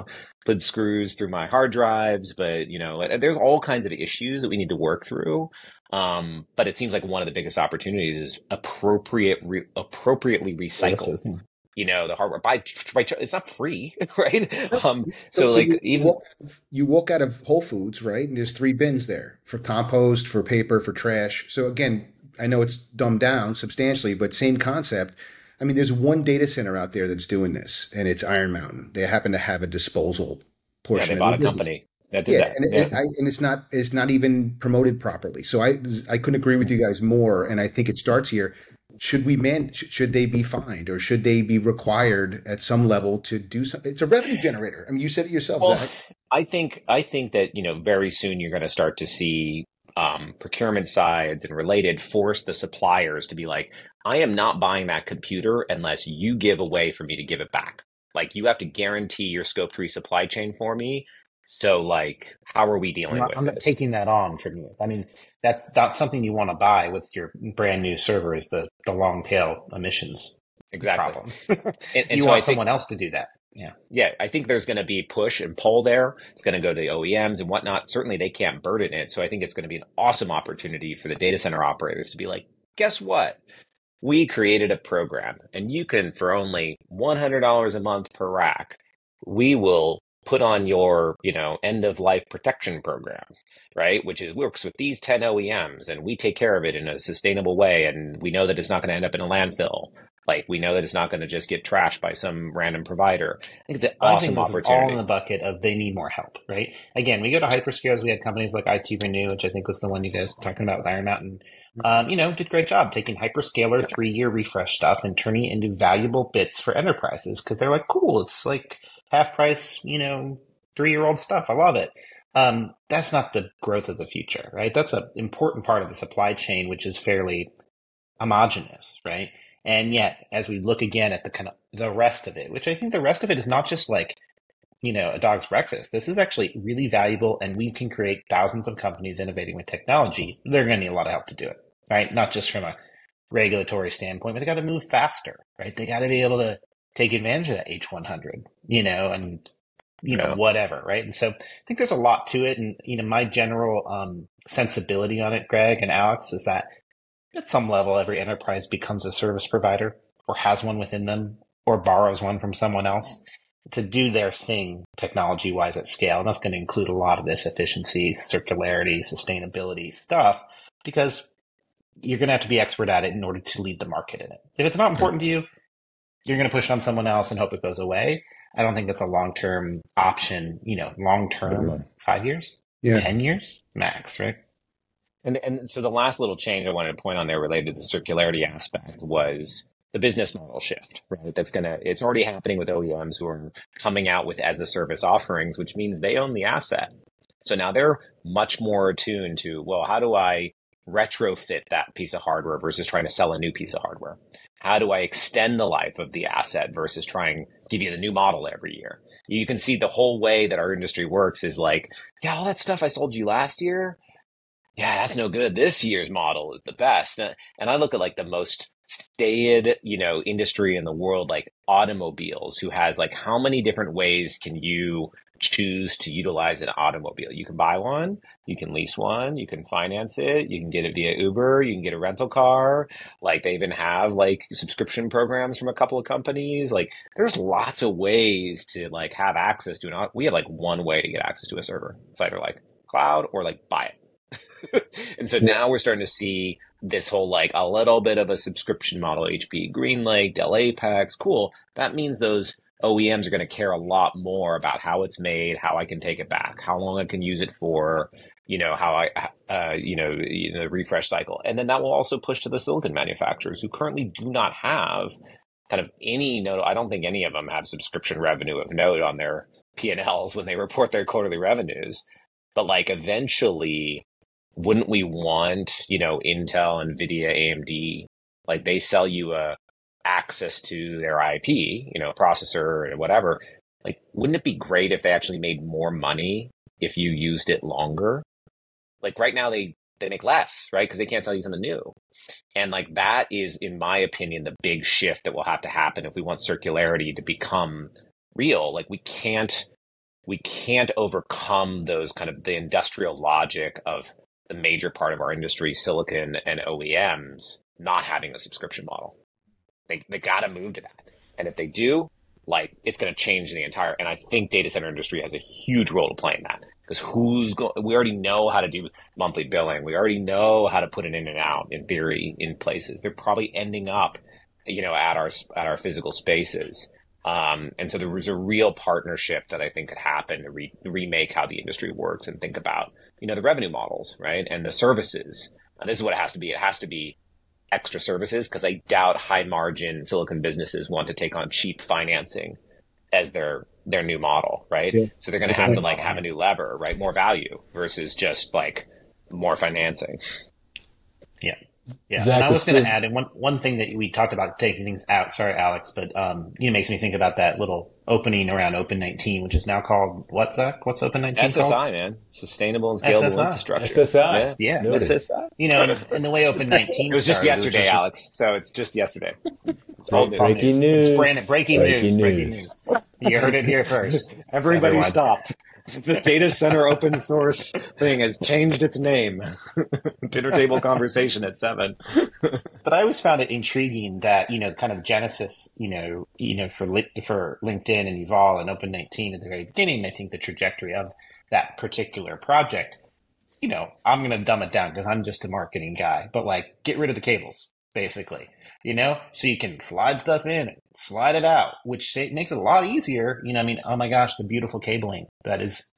put screws through my hard drives, but you know, there's all kinds of issues that we need to work through. Um, but it seems like one of the biggest opportunities is appropriate, re- appropriately recycle you know the hardware by by it's not free right um so, so like you even walk, you walk out of whole foods right and there's three bins there for compost for paper for trash so again i know it's dumbed down substantially but same concept i mean there's one data center out there that's doing this and it's iron mountain they happen to have a disposal portion yeah, they bought a company yeah, that. And, yeah. I, and it's not it's not even promoted properly. So I I couldn't agree with you guys more. And I think it starts here should we man should they be fined or should they be required at some level to do something it's a revenue generator i mean you said it yourself well, Zach. i think i think that you know very soon you're going to start to see um, procurement sides and related force the suppliers to be like i am not buying that computer unless you give a way for me to give it back like you have to guarantee your scope 3 supply chain for me so, like, how are we dealing I'm not, with? I'm not taking that on from you. I mean, that's not something you want to buy with your brand new server. Is the the long tail emissions exactly problem? and, and you so want someone else to do that. yeah, yeah. I think there's going to be push and pull there. It's going to go to OEMs and whatnot. Certainly, they can't burden it. So I think it's going to be an awesome opportunity for the data center operators to be like, guess what? We created a program, and you can for only one hundred dollars a month per rack. We will put on your you know end of life protection program right which is works with these 10 oems and we take care of it in a sustainable way and we know that it's not going to end up in a landfill like we know that it's not going to just get trashed by some random provider. I think it's an I awesome think this opportunity. Is all in the bucket of they need more help, right? Again, we go to hyperscalers. We had companies like IT Renew, which I think was the one you guys were talking about with Iron Mountain. Um, you know, did great job taking hyperscaler three year refresh stuff and turning it into valuable bits for enterprises because they're like, cool, it's like half price, you know, three year old stuff. I love it. Um, that's not the growth of the future, right? That's an important part of the supply chain, which is fairly homogenous, right? And yet, as we look again at the kind of the rest of it, which I think the rest of it is not just like, you know, a dog's breakfast. This is actually really valuable, and we can create thousands of companies innovating with technology. They're going to need a lot of help to do it, right? Not just from a regulatory standpoint, but they got to move faster, right? They got to be able to take advantage of that H100, you know, and you know Yeah. whatever, right? And so I think there's a lot to it, and you know, my general um, sensibility on it, Greg and Alex, is that at some level, every enterprise becomes a service provider or has one within them or borrows one from someone else to do their thing technology wise at scale. And that's going to include a lot of this efficiency, circularity, sustainability stuff because you're going to have to be expert at it in order to lead the market in it. If it's not important to you, you're going to push it on someone else and hope it goes away. I don't think that's a long term option, you know, long term, mm-hmm. five years, Yeah. 10 years max, right? And and so the last little change I wanted to point on there related to the circularity aspect was the business model shift, right? That's gonna it's already happening with OEMs who are coming out with as a service offerings, which means they own the asset. So now they're much more attuned to, well, how do I retrofit that piece of hardware versus trying to sell a new piece of hardware? How do I extend the life of the asset versus trying to give you the new model every year? You can see the whole way that our industry works is like, yeah, all that stuff I sold you last year, yeah, that's no good. This year's model is the best. And I look at like the most staid, you know, industry in the world, like automobiles, who has like how many different ways can you choose to utilize an automobile? You can buy one, you can lease one, you can finance it, you can get it via Uber, you can get a rental car. Like they even have like subscription programs from a couple of companies. Like there's lots of ways to like have access to an. au- We have like one way to get access to a server. It's either like cloud or like buy it. and so now we're starting to see this whole like a little bit of a subscription model HP GreenLake, Dell Apex, cool. That means those OEMs are going to care a lot more about how it's made, how I can take it back, how long I can use it for, you know, how I, uh, you know, you know, the refresh cycle. And then that will also push to the silicon manufacturers who currently do not have kind of any note. I don't think any of them have subscription revenue of note on their P&Ls when they report their quarterly revenues. But like eventually, wouldn't we want, you know, Intel, Nvidia, AMD, like they sell you a access to their IP, you know, processor or whatever. Like, wouldn't it be great if they actually made more money if you used it longer? Like right now they they make less, right? Because they can't sell you something new. And like that is, in my opinion, the big shift that will have to happen if we want circularity to become real. Like we can't we can't overcome those kind of the industrial logic of the major part of our industry, silicon and OEMs, not having a subscription model. They they got to move to that, and if they do, like it's going to change the entire. And I think data center industry has a huge role to play in that because who's going? We already know how to do monthly billing. We already know how to put it in and out in theory in places. They're probably ending up, you know, at our at our physical spaces. Um, and so there was a real partnership that I think could happen to re- remake how the industry works and think about, you know, the revenue models, right, and the services. And this is what it has to be. It has to be extra services because I doubt high margin silicon businesses want to take on cheap financing as their their new model, right? Yeah. So they're going to have to like have a new lever, right? More value versus just like more financing. Yeah. Yeah. Zach, and I was going to add in one, one thing that we talked about taking things out. Sorry, Alex, but, um, you know, makes me think about that little opening around Open 19, which is now called what's Zach? What's Open 19 called? SSI, man, sustainable and scalable SSI. infrastructure. SSI. yeah, Yeah. Noted. SSI. You know, and, and the way Open 19 It was just started, yesterday, was just- Alex. So it's just yesterday. It's all Break- new. breaking It's news. brand- breaking, Breaking news. Breaking news. news. You heard it here first. Everybody Everyone. stop. The data center open source thing has changed its name. Dinner table conversation at seven. But I always found it intriguing that you know, kind of genesis, you know, you know, for for LinkedIn and Evolve and Open 19 at the very beginning. I think the trajectory of that particular project, you know, I'm going to dumb it down because I'm just a marketing guy. But like, get rid of the cables, basically, you know, so you can slide stuff in, slide it out, which makes it a lot easier. You know, I mean, oh my gosh, the beautiful cabling that is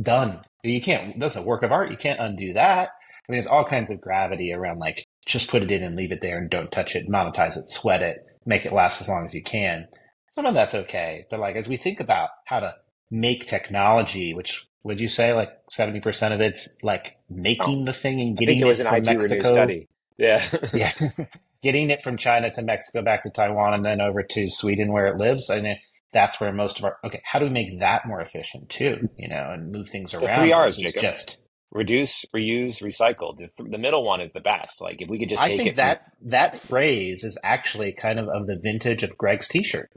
done. You can't. That's a work of art. You can't undo that. I mean, there's all kinds of gravity around like just put it in and leave it there and don't touch it, monetize it, sweat it, make it last as long as you can. Some of that's okay, but like as we think about how to make technology, which would you say like seventy percent of it's like oh, making the thing and I getting think it was it an from IT Mexico, study. Yeah. yeah, getting it from China to Mexico, back to Taiwan, and then over to Sweden where it lives. I mean, that's where most of our okay. How do we make that more efficient too? You know, and move things around. The three Rs, Jacob. Just Reduce, reuse, recycle. The, th- the middle one is the best. Like if we could just I take think it. that that phrase is actually kind of of the vintage of Greg's T-shirt.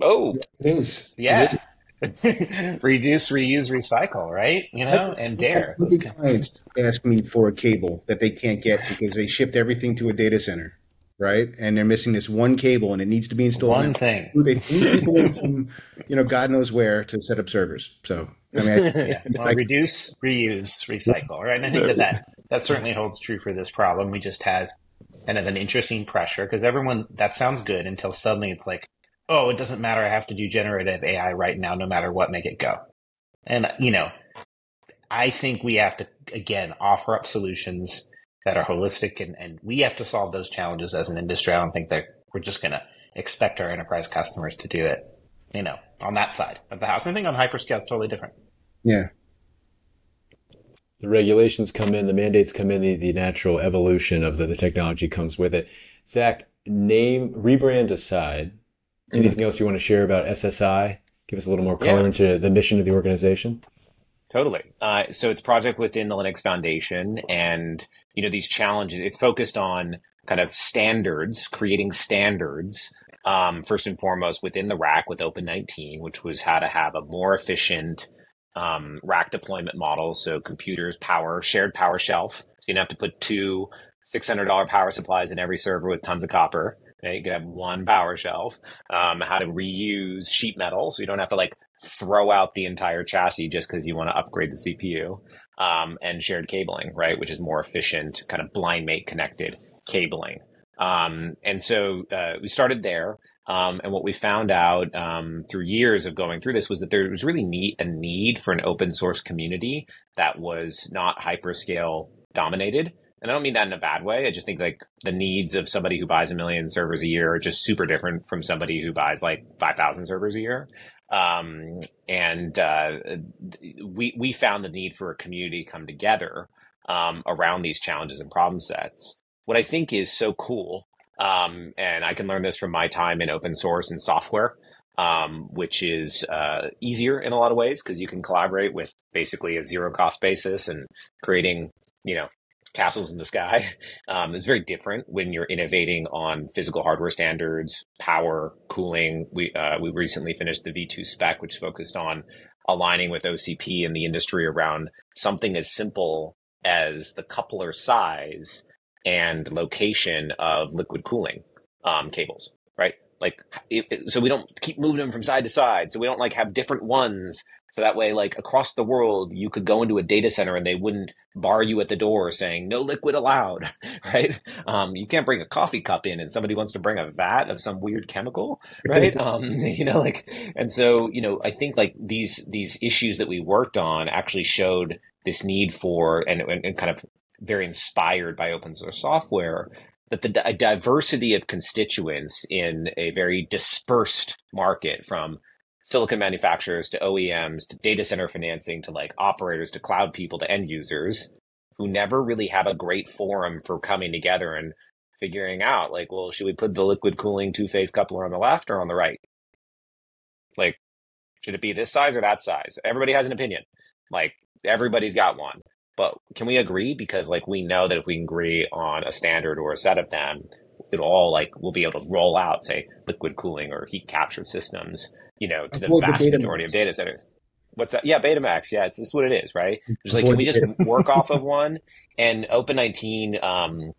Oh, It is. Yeah. Reduce, reuse, recycle, right? You know, and dare. Look at clients ask me for a cable that they can't get because they shipped everything to a data center, right? And they're missing this one cable, and it needs to be installed. One thing. They flew people from, you know, God knows where to set up servers. So, I mean, I, Yeah. Well, like, reduce, reuse, recycle, right? And I think that, that that certainly holds true for this problem. We just have kind of an interesting pressure because everyone that sounds good until suddenly it's like, oh, it doesn't matter. I have to do generative AI right now, no matter what. Make it go. And you know, I think we have to again offer up solutions that are holistic, and and we have to solve those challenges as an industry. I don't think that we're just going to expect our enterprise customers to do it. You know, on that side of the house. I think on hyperscale it's totally different. yeah. the regulations come in, the mandates come in, the, the natural evolution of the, the technology comes with it. Zach, name, rebrand aside, mm-hmm. anything else you want to share about SSI? Give us a little more color Yeah. into the mission of the organization. Totally. Uh, so it's project within the Linux Foundation, and you know these challenges. It's focused on kind of standards, creating standards. Um, first and foremost, within the rack with Open 19, which was how to have a more efficient um, rack deployment model. So computers, power, shared power shelf. So you don't have to put two $600 power supplies in every server with tons of copper. You can have one power shelf. Um, how to reuse sheet metal, so you don't have to like throw out the entire chassis just because you want to upgrade the CPU. Um, and shared cabling, right, which is more efficient, kind of blind mate connected cabling. Um, and so uh, we started there. Um, and what we found out um, through years of going through this was that there was really need, a need for an open source community that was not hyperscale dominated. And I don't mean that in a bad way. I just think like the needs of somebody who buys a million servers a year are just super different from somebody who buys like 5,000 servers a year. Um, and uh, we, we found the need for a community to come together um, around these challenges and problem sets. What I think is so cool, um, and I can learn this from my time in open source and software, um, which is uh, easier in a lot of ways because you can collaborate with basically a zero cost basis and creating, you know, castles in the sky. Um, it's very different when you're innovating on physical hardware standards, power, cooling. We uh, we recently finished the V2 spec, which focused on aligning with OCP and the industry around something as simple as the coupler size and location of liquid cooling um, cables, right? Like, it, it- so we don't keep moving them from side to side. So we don't like have different ones. So that way, like across the world, you could go into a data center and they wouldn't bar you at the door saying no liquid allowed, right? Um, you can't bring a coffee cup in and somebody wants to bring a vat of some weird chemical, right? um, you know, like, and so, you know, I think like these, these issues that we worked on actually showed this need for, and, and, and kind of very inspired by open source software, that the di- diversity of constituents in a very dispersed market from silicon manufacturers to OEMs to data center financing to like operators to cloud people to end users who never really have a great forum for coming together and figuring out like, well, should we put the liquid cooling two phase coupler on the left or on the right? Like, should it be this size or that size? Everybody has an opinion. Like, everybody's got one. But can we agree? Because like we know that if we can agree on a standard or a set of them, it'll all like we'll be able to roll out, say, liquid cooling or heat capture systems, you know, to the Avoid the vast majority of data centers. What's that? Yeah, Betamax. Yeah, it's this is what it is, right? Just like, can we just work off of one? And Open 19 um,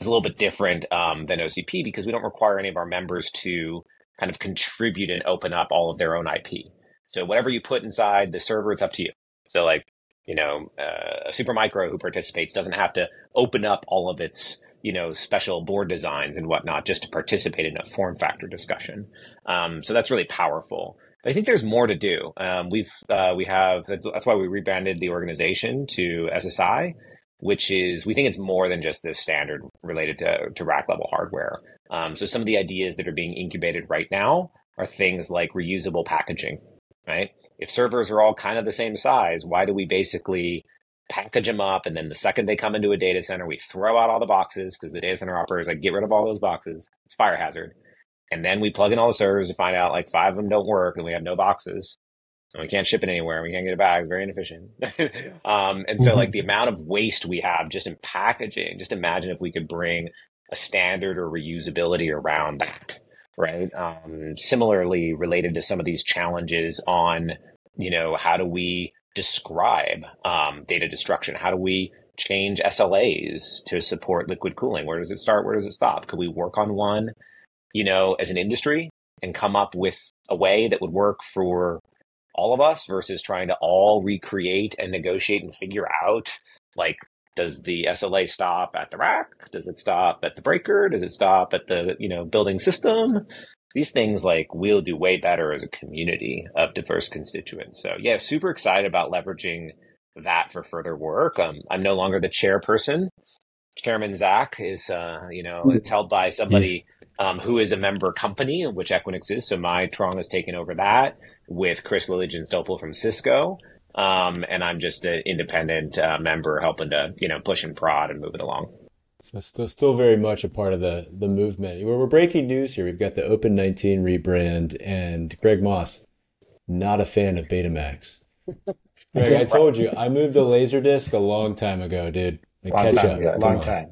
is a little bit different um, than OCP because we don't require any of our members to kind of contribute and open up all of their own IP. So whatever you put inside the server, it's up to you. So like, you know, uh, a Supermicro who participates doesn't have to open up all of its, you know, special board designs and whatnot just to participate in a form factor discussion. Um, so that's really powerful. I think there's more to do. Um, we've uh, we have that's why we rebranded the organization to SSI, which is we think it's more than just this standard related to, to rack level hardware. Um, so some of the ideas that are being incubated right now are things like reusable packaging, right? If servers are all kind of the same size, why do we basically package them up and then the second they come into a data center, we throw out all the boxes because the data center operators like get rid of all those boxes. It's fire hazard. And then we plug in all the servers to find out like five of them don't work and we have no boxes. And we can't ship it anywhere. We can't get it back. It's very inefficient. um, and so like the amount of waste we have just in packaging, just imagine if we could bring a standard or reusability around that, right? Um, similarly related to some of these challenges on, you know, how do we describe um, data destruction? How do we change SLAs to support liquid cooling? Where does it start? Where does it stop? Could we work on one, you know, as an industry and come up with a way that would work for all of us versus trying to all recreate and negotiate and figure out like does the SLA stop at the rack? Does it stop at the breaker? Does it stop at the, you know, building system? These things like we'll do way better as a community of diverse constituents. So yeah, super excited about leveraging that for further work. Um, I'm no longer the chairperson. Chairman Zach is, uh, you know, it's held by somebody um, who is a member company, of which Equinix is. So my Trong has taken over that with Chris Lilligan-Stopel from Cisco. Um, and I'm just an independent uh, member helping to, you know, push and prod and move it along. So still, still very much a part of the the movement. We're, we're breaking news here. We've got the Open 19 rebrand, and Greg Moss, not a fan of Betamax. Greg, I told you I moved to Laserdisc a long time ago, dude. Like, Long catch time, up. ago, long on. time.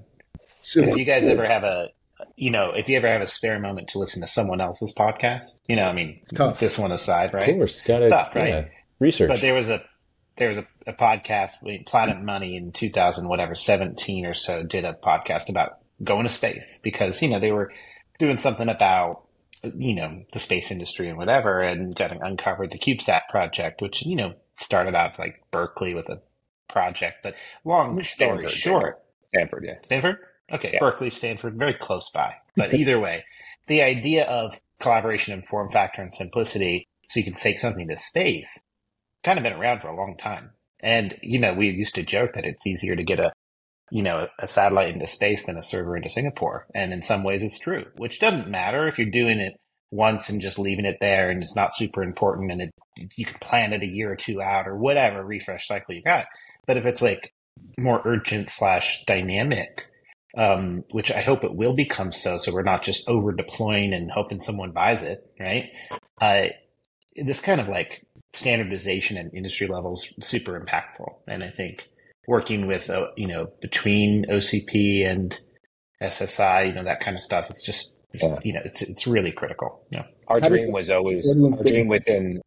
So if you guys ever have a, you know, if you ever have a spare moment to listen to someone else's podcast, you know, I mean, Tough. this one aside, right? Of course, gotta Stuff, right? yeah, research. But there was a there was a, a podcast, I mean, Planet Money in 2000, whatever, 17 or so, did a podcast about going to space because you know they were doing something about you know the space industry and whatever, and got uncovered the CubeSat project, which you know started out like Berkeley with a project, but long story Stanford, short, Stanford, yeah. Stanford? Okay, Yeah. Berkeley, Stanford, very close by. But either way, the idea of collaboration and form factor and simplicity, so you can take something to space, kind of been around for a long time. And, you know, we used to joke that it's easier to get a, you know, a satellite into space than a server into Singapore. And in some ways it's true, which doesn't matter if you're doing it once and just leaving it there and it's not super important and it, you can plan it a year or two out or whatever refresh cycle you got. But if it's like more urgent slash dynamic, um, which I hope it will become so, so we're not just over deploying and hoping someone buys it, right? Uh, this kind of like standardization and industry levels super impactful, and I think working with uh, you know between OCP and SSI, you know that kind of stuff, it's just it's, Yeah. you know it's it's really critical. You know, Our How dream was always What do you our dream within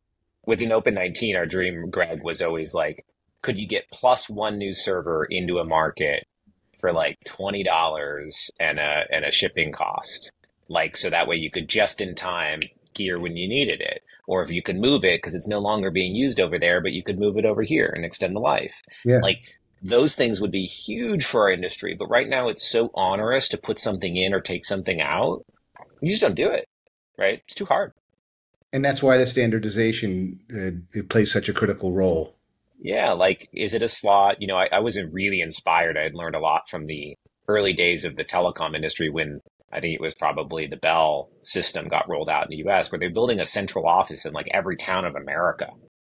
within Open 19. Our dream, Greg, was always like, could you get plus one new server into a market for like twenty dollars and a and a shipping cost, like so that way you could just in time gear when you needed it, or if you could move it because it's no longer being used over there, but you could move it over here and extend the life. Yeah. Like those things would be huge for our industry, but right now it's so onerous to put something in or take something out. You just don't do it, right? It's too hard. and that's why the standardization uh, it plays such a critical role. Yeah, like is it a slot? You know, I, I wasn't really inspired. I had learned a lot from the early days of the telecom industry when I think it was probably the Bell system got rolled out in the US, where they're building a central office in like every town of America.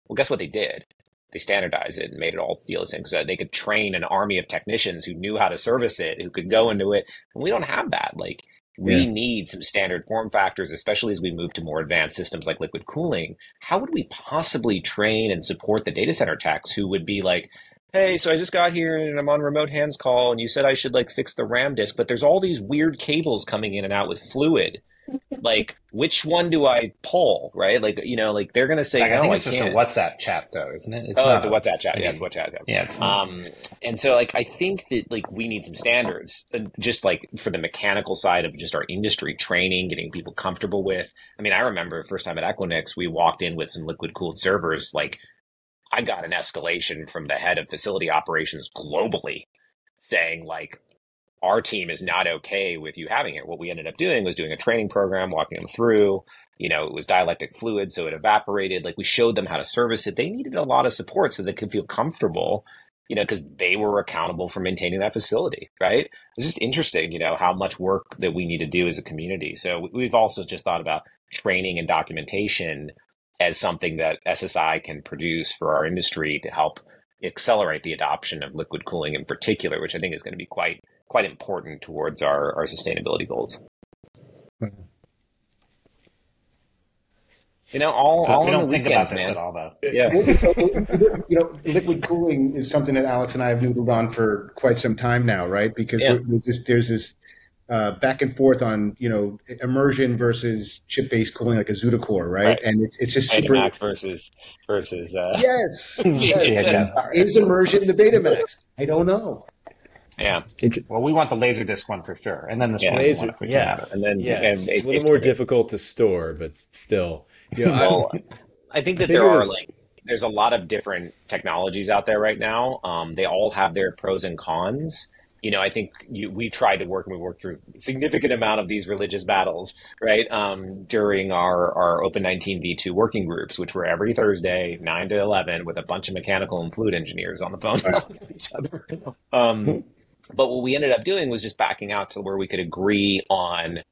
Well, guess what they did? They standardized it and made it all feel the same so they could train an army of technicians who knew how to service it, who could go into it. And we don't have that. Like, we Yeah. need some standard form factors, especially as we move to more advanced systems like liquid cooling. How would we possibly train and support the data center techs who would be like, hey, so I just got here and I'm on remote hands call, and you said I should like fix the RAM disk, but there's all these weird cables coming in and out with fluid. Like, which one do I pull? Right? Like, you know, like they're gonna say, Like, I no, think I it's just a can't. WhatsApp chat, though, isn't it? It's oh, not it's a WhatsApp chat. I Yeah, it's mean, WhatsApp. Yeah, it's Um, and so like I think that like we need some standards, uh, just like for the mechanical side of just our industry training, getting people comfortable with. I mean, I remember the first time at Equinix, we walked in with some liquid cooled servers. Like, I got an escalation from the head of facility operations globally, saying like our team is not okay with you having it. What we ended up doing was doing a training program, walking them through. You know, it was dielectric fluid, so it evaporated. Like we showed them how to service it. They needed a lot of support so they could feel comfortable you know, because they were accountable for maintaining that facility, right? It's just interesting, you know, how much work that we need to do as a community. So we- we've also just thought about training and documentation as something that SSI can produce for our industry to help accelerate the adoption of liquid cooling in particular, which I think is going to be quite quite important towards our, our sustainability goals. You know, all, uh, all we don't the think weekends, about this man. at all, though. Yeah. you know, liquid cooling is something that Alex and I have noodled on for quite some time now, right? Because Yeah. there's this there's this uh, back and forth on you know immersion versus chip based cooling like a ZutaCore, right? Right. And it's it's just super. Betamax versus versus uh, Yes, Yeah, yes. yeah. Is immersion the Betamax? I don't know. yeah. Well, we want the laser disc one for sure, and then the Yeah. Swan Laser, one if we can have. And then- yes. and it- a little it- more difficult to store, but still. You know, I'm- Well, I think that think there are was- like there's a lot of different technologies out there right now. Um, they all have their pros and cons. You know, I think you, we tried to work and we worked through a significant amount of these religious battles, right? Um, during our, our Open 19 V2 working groups, which were every Thursday, 9 to 11, with a bunch of mechanical and fluid engineers on the phone talking to each other. Um, but what we ended up doing was just backing out to where we could agree on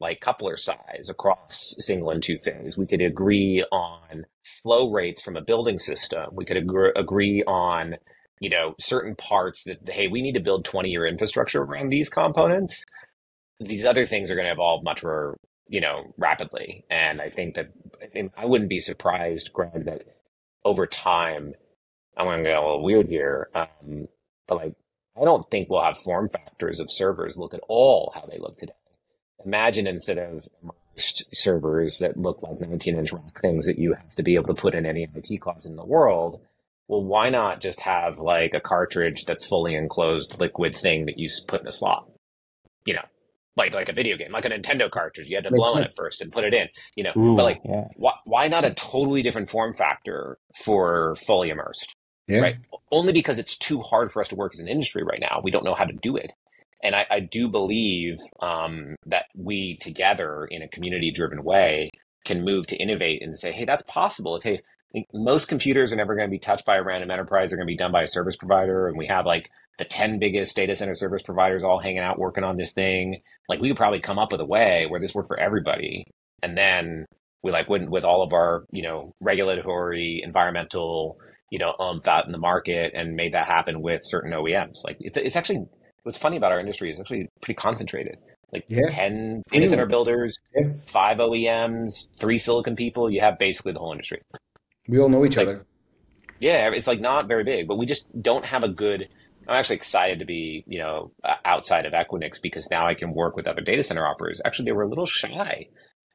like coupler size across single and two phase. We could agree on flow rates from a building system. We could agree on, you know, certain parts that, hey, we need to build 20 year infrastructure around these components. These other things are going to evolve much more, you know, rapidly. And I think that and I wouldn't be surprised, Greg, that over time, I'm going to get a little weird here, um, but like, I don't think we'll have form factors of servers look at all how they look today imagine instead of servers that look like 19 inch rack things that you have to be able to put in any IT closet in the world. Well, why not just have like a cartridge that's fully enclosed liquid thing that you put in a slot? You know, like like a video game, like a Nintendo cartridge. You had to Makes blow in sense. it first and put it in. You know, Ooh, but like, yeah. why why not a totally different form factor for fully immersed? Yeah. right? Only because it's too hard for us to work as an industry right now. We don't know how to do it. And I, I do believe um, that we together in a community driven way can move to innovate and say, hey, that's possible. If, hey, most computers are never going to be touched by a random enterprise, they're going to be done by a service provider. And we have like the 10 biggest data center service providers all hanging out working on this thing. Like we could probably come up with a way where this worked for everybody. And then we like wouldn't with all of our, you know, regulatory, environmental, you know, umph out in the market and made that happen with certain OEMs. Like it's, it's actually what's funny about our industry is actually pretty concentrated. Like Yeah. ten data center builders, Yeah. five OEMs, three silicon people. You have basically the whole industry. We all know each Like- other. Yeah, it's like not very big, but we just don't have a good. I'm actually excited to be, you know, outside of Equinix because now I can work with other data center operators. Actually, they were a little shy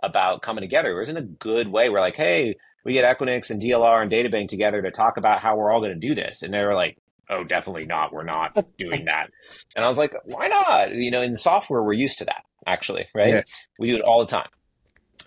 about coming together. It was in a good way. We're like, hey, we get Equinix and DLR and DataBank together to talk about how we're all going to do this, and they were like, oh, definitely not. We're not doing that. And I was like, why not? You know, in software, we're used to that. Actually, right? Yeah. We do it all the time.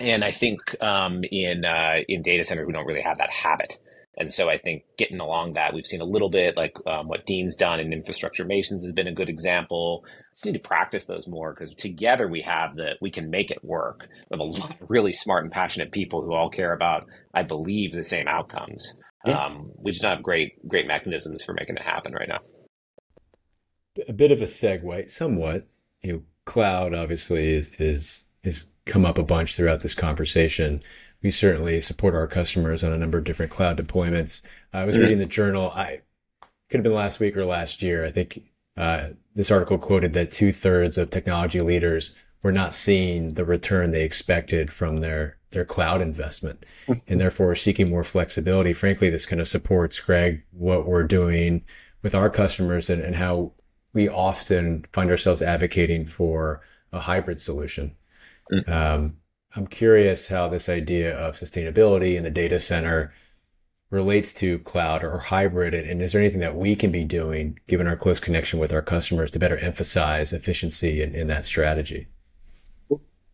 And I think um, in uh, in data centers, we don't really have that habit. And so I think getting along that, we've seen a little bit like um, what Dean's done in infrastructure masons has been a good example. We need to practice those more because together we have the we can make it work. We have a lot of really smart and passionate people who all care about, I believe, the same outcomes. Yeah. Um, we just don't have great great mechanisms for making it happen right now. a bit of a segue, somewhat. You know, cloud obviously is is is come up a bunch throughout this conversation. We certainly support our customers on a number of different cloud deployments. I was Mhm. reading the journal. I could have been last week or last year. I think uh, this article quoted that two thirds of technology leaders were not seeing the return they expected from their their cloud investment, and therefore seeking more flexibility. Frankly, this kind of supports Greg what we're doing with our customers and, and how we often find ourselves advocating for a hybrid solution. Mm. Um, I'm curious how this idea of sustainability in the data center relates to cloud or hybrid. And is there anything that we can be doing, given our close connection with our customers, to better emphasize efficiency in, in that strategy?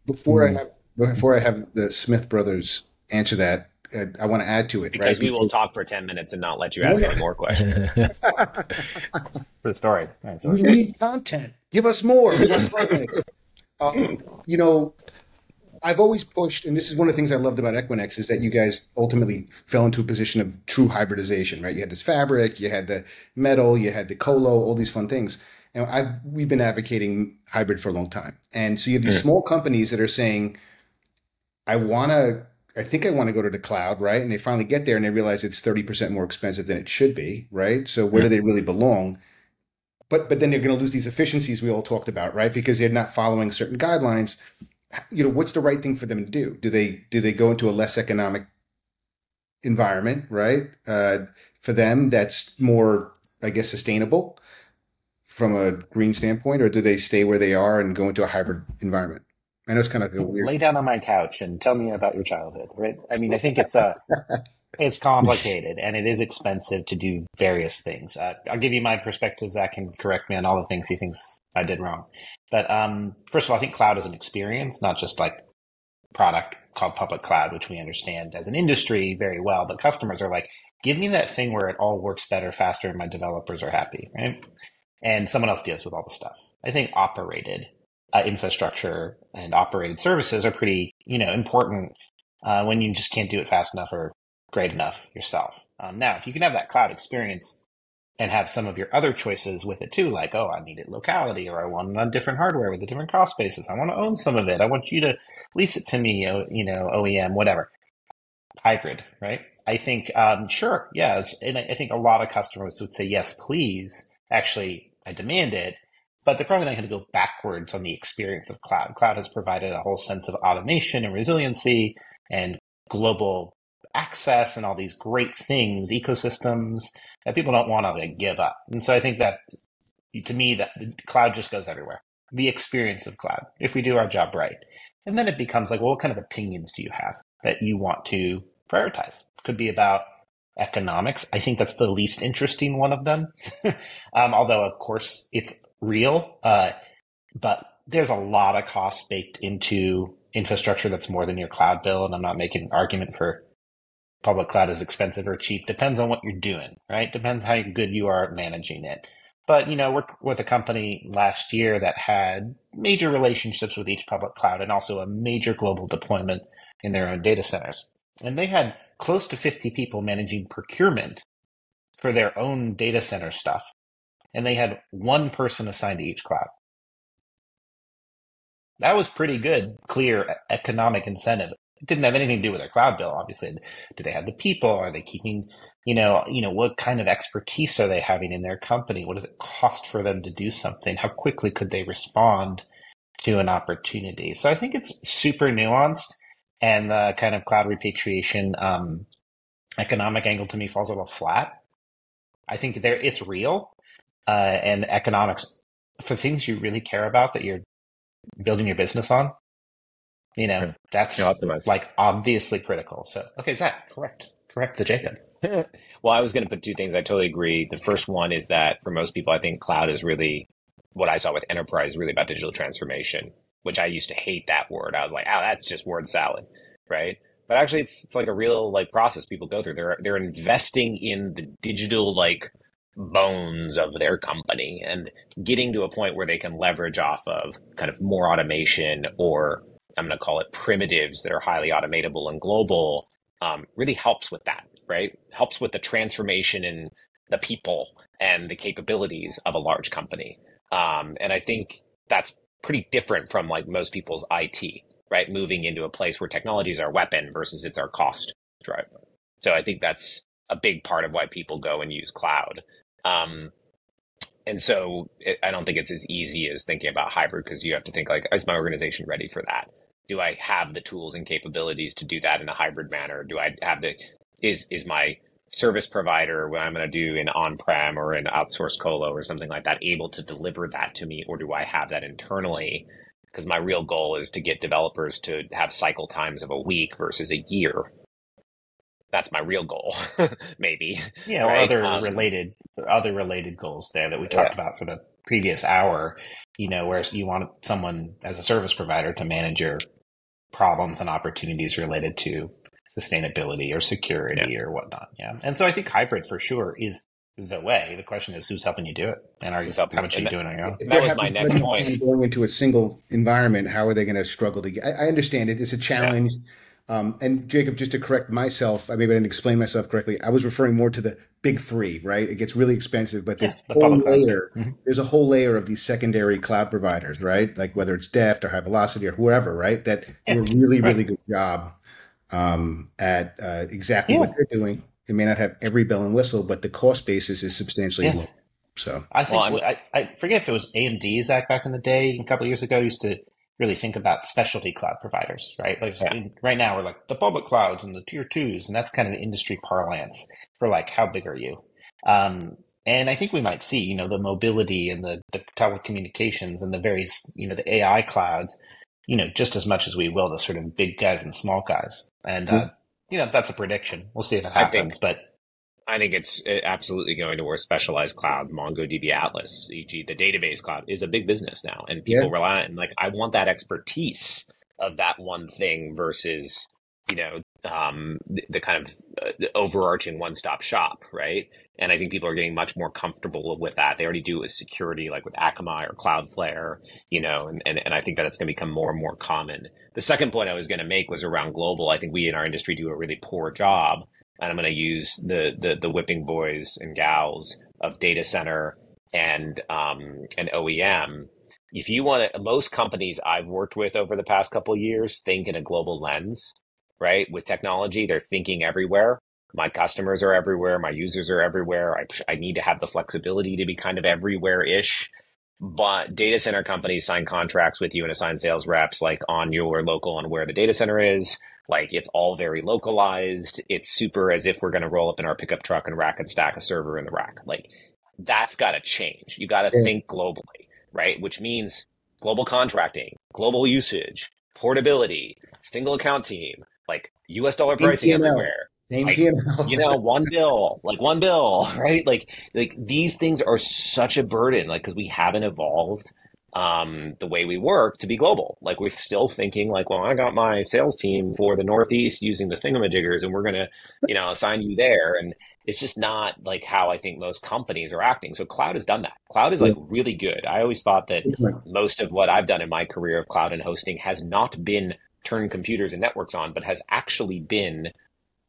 Before mm. I have before I have the Smith brothers answer that, uh, I want to add to it. Because right? we will talk for 10 minutes and not let you ask any more questions. for the story. Right, we need content. Give us more. um, you know, I've always pushed, and this is one of the things I loved about Equinix, is that you guys ultimately fell into a position of true hybridization, right? You had this fabric, you had the metal, you had the colo, all these fun things. And I've we've been advocating hybrid for a long time. And so you have these mm. small companies that are saying, I want to I think I want to go to the cloud, right? And they finally get there and they realize it's 30% more expensive than it should be, right? So where yeah. do they really belong? But but then they're going to lose these efficiencies we all talked about, right? Because they're not following certain guidelines. You know, what's the right thing for them to do? Do they do they go into a less economic environment, right? Uh, for them, that's more, I guess, sustainable from a green standpoint, or do they stay where they are and go into a hybrid environment? I know it's kind of weird. Lay down on my couch and tell me about your childhood, right? I mean, I think it's a, it's complicated and it is expensive to do various things. Uh, I'll give you my perspective. Zach can correct me on all the things he thinks I did wrong. But um, first of all, I think cloud is an experience, not just like product called public cloud, which we understand as an industry very well. But customers are like, give me that thing where it all works better, faster, and my developers are happy, right? And someone else deals with all the stuff. I think operated uh, infrastructure and operated services are pretty, you know, important uh, when you just can't do it fast enough or great enough yourself. Um, now, if you can have that cloud experience and have some of your other choices with it too, like, oh, I need it locality or I want it on different hardware with a different cost basis. I want to own some of it. I want you to lease it to me, you know, OEM, whatever. Hybrid, right? I think, um, sure, yes. And I think a lot of customers would say, yes, please. Actually, I demand it but they're probably not going to go backwards on the experience of cloud. Cloud has provided a whole sense of automation and resiliency and global access and all these great things, ecosystems that people don't want to like, give up. And so I think that to me, that the cloud just goes everywhere. The experience of cloud, if we do our job right. And then it becomes like, well, what kind of opinions do you have that you want to prioritize? Could be about economics. I think that's the least interesting one of them. um, although, of course, it's real, uh, but there's a lot of costs baked into infrastructure that's more than your cloud bill. And I'm not making an argument for public cloud is expensive or cheap. Depends on what you're doing, right? Depends how good you are at managing it. But you know, worked with a company last year that had major relationships with each public cloud and also a major global deployment in their own data centers. And they had close to 50 people managing procurement for their own data center stuff and they had one person assigned to each cloud. That was pretty good, clear economic incentive. It didn't have anything to do with their cloud bill, obviously. Do they have the people? Are they keeping, you know, you know, what kind of expertise are they having in their company? What does it cost for them to do something? How quickly could they respond to an opportunity? So I think it's super nuanced and the kind of cloud repatriation um, economic angle to me falls a little flat. I think there it's real, uh, and economics for things you really care about that you're building your business on. You know, that's like obviously critical. So, okay, Zach, correct, correct the Jacob. well, I was going to put two things. I totally agree. The first one is that for most people, I think cloud is really what I saw with enterprise, really about digital transformation, which I used to hate that word. I was like, oh, that's just word salad, right? But actually, it's, it's like a real like process people go through. They're they're investing in the digital like bones of their company and getting to a point where they can leverage off of kind of more automation or I'm going to call it primitives that are highly automatable and global um, really helps with that, right? Helps with the transformation in the people and the capabilities of a large company. Um, and I think that's pretty different from like most people's IT, right? Moving into a place where technology is our weapon versus it's our cost driver. So I think that's a big part of why people go and use cloud. Um, and so it, I don't think it's as easy as thinking about hybrid because you have to think like, is my organization ready for that? Do I have the tools and capabilities to do that in a hybrid manner? Do I have the is is my service provider when I'm going to do an on-prem or an outsourced colo or something like that able to deliver that to me, or do I have that internally? Because my real goal is to get developers to have cycle times of a week versus a year. That's my real goal, maybe. Yeah, or other um, related other related goals there that we talked yeah. about for the previous hour. You know, whereas you want someone as a service provider to manage your problems and opportunities related to sustainability or security yeah. or whatnot. Yeah. And so I think hybrid for sure is the way. The question is who's helping you do it? And are you helping how much are you doing on your own? That was my next point. Going into a single environment, how are they going to struggle to get I, I understand it. It's a challenge. Yeah. Um, and Jacob, just to correct myself, I maybe I didn't explain myself correctly. I was referring more to the big three, right? It gets really expensive, but there's yeah, the whole layer. Mm-hmm. There's a whole layer of these secondary cloud providers, right? Like whether it's Deft or Hivelocity or whoever, right? That yeah. do a really, really good job um, at uh, exactly yeah. what they're doing. It may not have every bell and whistle, but the cost basis is substantially yeah. low. So I think well, I, I, forget if it was AMD Zach back in the day, a couple years ago, used to really think about specialty cloud providers, right? Like yeah. right now, we're like the public clouds and the tier twos, and that's kind of industry parlance for like how big are you? Um, and I think we might see, you know, the mobility and the, the telecommunications and the various, you know, the AI clouds you know, just as much as we will the sort of big guys and small guys. And, mm-hmm. uh, you know, that's a prediction. We'll see if it happens, but. I think it's absolutely going towards specialized clouds, MongoDB Atlas, e.g., the database cloud is a big business now, and people yeah. rely on. Like, I want that expertise of that one thing versus you know um, the, the, kind of uh, overarching one-stop shop, right? And I think people are getting much more comfortable with that. They already do it with security, like with Akamai or Cloudflare, you know, and, and, and I think that it's going to become more and more common. The second point I was going to make was around global. I think we in our industry do a really poor job, and I'm going to use the, the the whipping boys and gals of data center and um, and OEM. If you want to, most companies I've worked with over the past couple years think in a global lens right? With technology, they're thinking everywhere. My customers are everywhere. My users are everywhere. I, I need to have the flexibility to be kind of everywhere ish. But data center companies sign contracts with you and assign sales reps like on your local on where the data center is. Like it's all very localized. It's super as if we're going to roll up in our pickup truck and rack and stack a server in the rack. Like that's got to change. You got to yeah. think globally, right? Which means global contracting, global usage, portability, single account team, like US dollar pricing everywhere. Name Like, you know, one bill, like one bill, right? Like, like these things are such a burden, like, because we haven't evolved um, the way we work to be global. Like, we're still thinking, like, well, I got my sales team for the Northeast using the thingamajiggers, and we're going to, you know, assign you there. And it's just not like how I think most companies are acting. So, cloud has done that. Cloud is like really good. I always thought that most of what I've done in my career of cloud and hosting has not been turn computers and networks on, but has actually been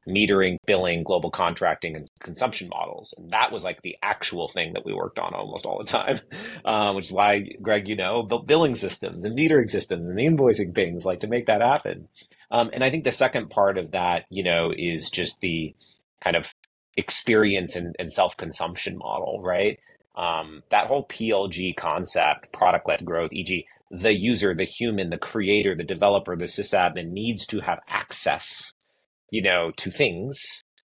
metering, billing, global contracting, and consumption models. And that was like the actual thing that we worked on almost all the time, um, which is why, Greg, you know, built billing systems and metering systems and the invoicing things like to make that happen. Um, and I think the second part of that, you know, is just the kind of experience and, and self consumption model, right? Um, that whole PLG concept, product led growth, e.g., the user, the human, the creator, the developer, the sysadmin needs to have access, you know, to things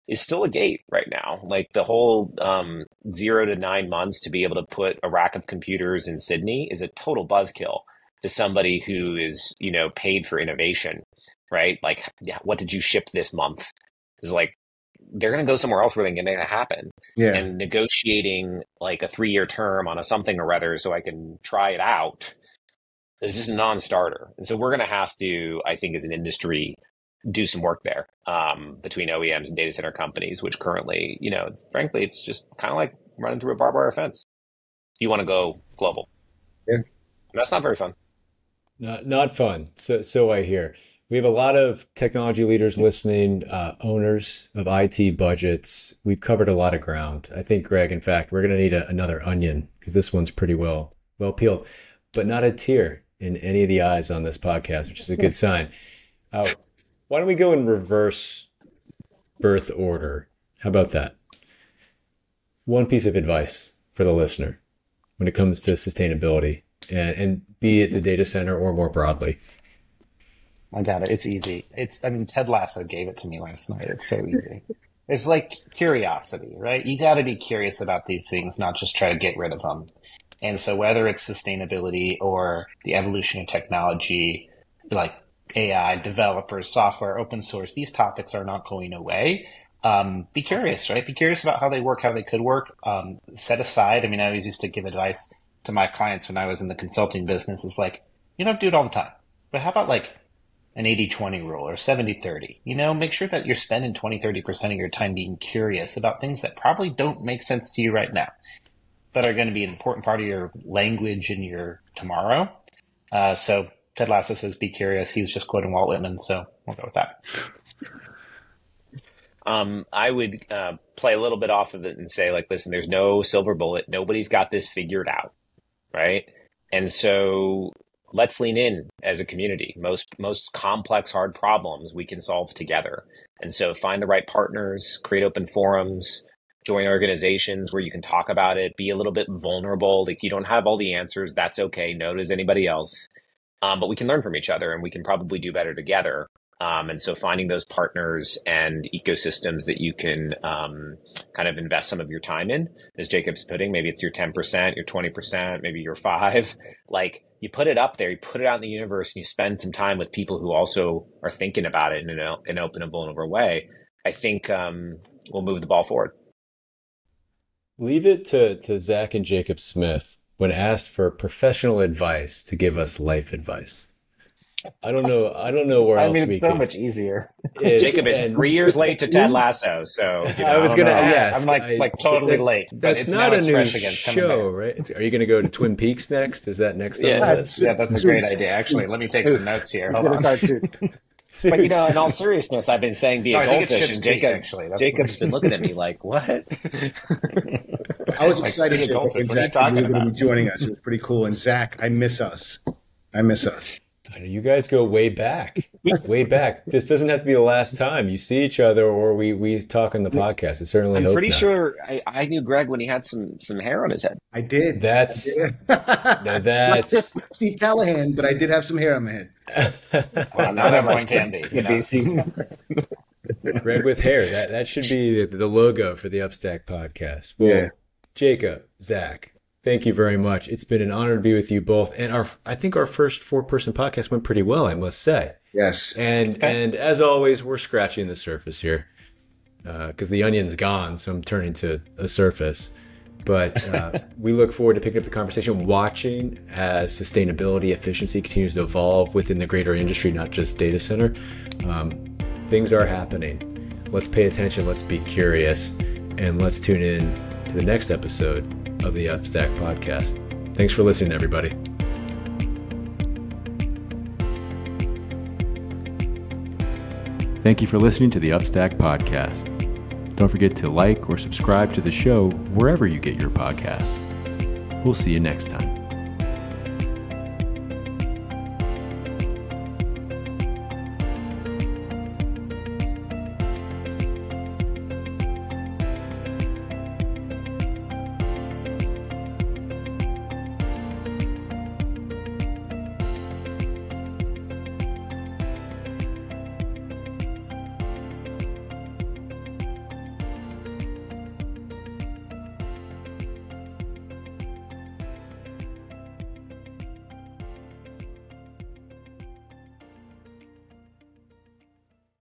is still a gate right now. Like the whole um, zero to nine months to be able to put a rack of computers in Sydney is a total buzzkill to somebody who is, you know, paid for innovation, right? Like, yeah, what did you ship this month? Is like they're going to go somewhere else where they're going to happen. Yeah. And negotiating like a three year term on a something or other so I can try it out is just a non-starter. And so we're going to have to, I think, as an industry, do some work there um, between OEMs and data center companies, which currently, you know, frankly, it's just kind of like running through a barbed wire fence. You want to go global. Yeah. That's not very fun. Not not fun. So so I hear. We have a lot of technology leaders listening, uh, owners of IT budgets. We've covered a lot of ground. I think, Greg, in fact, we're going to need a, another onion because this one's pretty well well peeled, but not a tear in any of the eyes on this podcast, which is a good sign. Uh, why don't we go in reverse birth order? How about that? One piece of advice for the listener when it comes to sustainability, and, and be it the data center or more broadly. I got it. It's easy. It's. I mean, Ted Lasso gave it to me last night. It's so easy. It's like curiosity, right? You got to be curious about these things, not just try to get rid of them. And so, whether it's sustainability or the evolution of technology, like AI, developers, software, open source, these topics are not going away. Um, be curious, right? Be curious about how they work, how they could work. Um, set aside. I mean, I always used to give advice to my clients when I was in the consulting business. It's like, you don't do it all the time, but how about like an 80 20 rule or 70 30. You know, make sure that you're spending 20 30% of your time being curious about things that probably don't make sense to you right now, but are going to be an important part of your language in your tomorrow. Uh, so Ted Lasso says, be curious. He was just quoting Walt Whitman, so we'll go with that. Um, I would uh, play a little bit off of it and say, like, listen, there's no silver bullet. Nobody's got this figured out, right? And so let's lean in as a community. Most most complex, hard problems we can solve together. And so find the right partners, create open forums, join organizations where you can talk about it, be a little bit vulnerable. Like you don't have all the answers, that's okay. No does anybody else. Um, but we can learn from each other and we can probably do better together. Um, and so finding those partners and ecosystems that you can um, kind of invest some of your time in, as Jacob's putting, maybe it's your 10%, your 20%, maybe your five, like you put it up there, you put it out in the universe and you spend some time with people who also are thinking about it in an, an open and vulnerable way. I think um, we'll move the ball forward. Leave it to, to Zach and Jacob Smith when asked for professional advice to give us life advice. I don't know. I don't know where I else. mean, we it's so could- much easier. It's- Jacob is and- three years late to Ted Lasso, so you know, I was don't gonna know. ask. I'm like I- like totally that- late, but That's it's not a it's new fresh again. It's coming show, right? It's- Are you going to go to Twin Peaks next? Is that next? Yeah. on That's- list? Yeah, that's a great Suits. idea. Actually, let me take Suits. some notes here. Hold on. start soon. But you know, in all seriousness, I've been saying be No, a I think it's goldfish, and Creek, Jacob, actually. That's Jacob's been looking at me like, "What?" I was Like, excited be a Jacob, goldfish. when What are you Zach you talking were going to be joining us. It was pretty cool. And Zach, I miss us. I miss us. You guys go way back, way back. This doesn't have to be the last time you see each other or we we talk on the podcast. I certainly I'm pretty not. sure I, I knew Greg when he had some some hair on his head. I did. That's Yeah. now that's Steve Callahan, but I did have some hair on my head. Well, not everyone can be. You know? be Steve. Red with hair. That that should be the, the logo for the Upstack podcast. Well, Yeah. Jacob, Zach, thank you very much. It's been an honor to be with you both. And our I think our first four person podcast went pretty well, I must say. Yes. And and as always, we're scratching the surface here because the onion's gone, so I'm turning to a surface. But uh, we look forward to picking up the conversation, watching as sustainability, efficiency continues to evolve within the greater industry, not just data center. Um, things are happening. Let's pay attention. Let's be curious, and let's tune in the next episode of the Upstack podcast. Thanks for listening, everybody. Thank you for listening to the Upstack Podcast. Don't forget to like or subscribe to the show wherever you get your podcasts. We'll see you next time.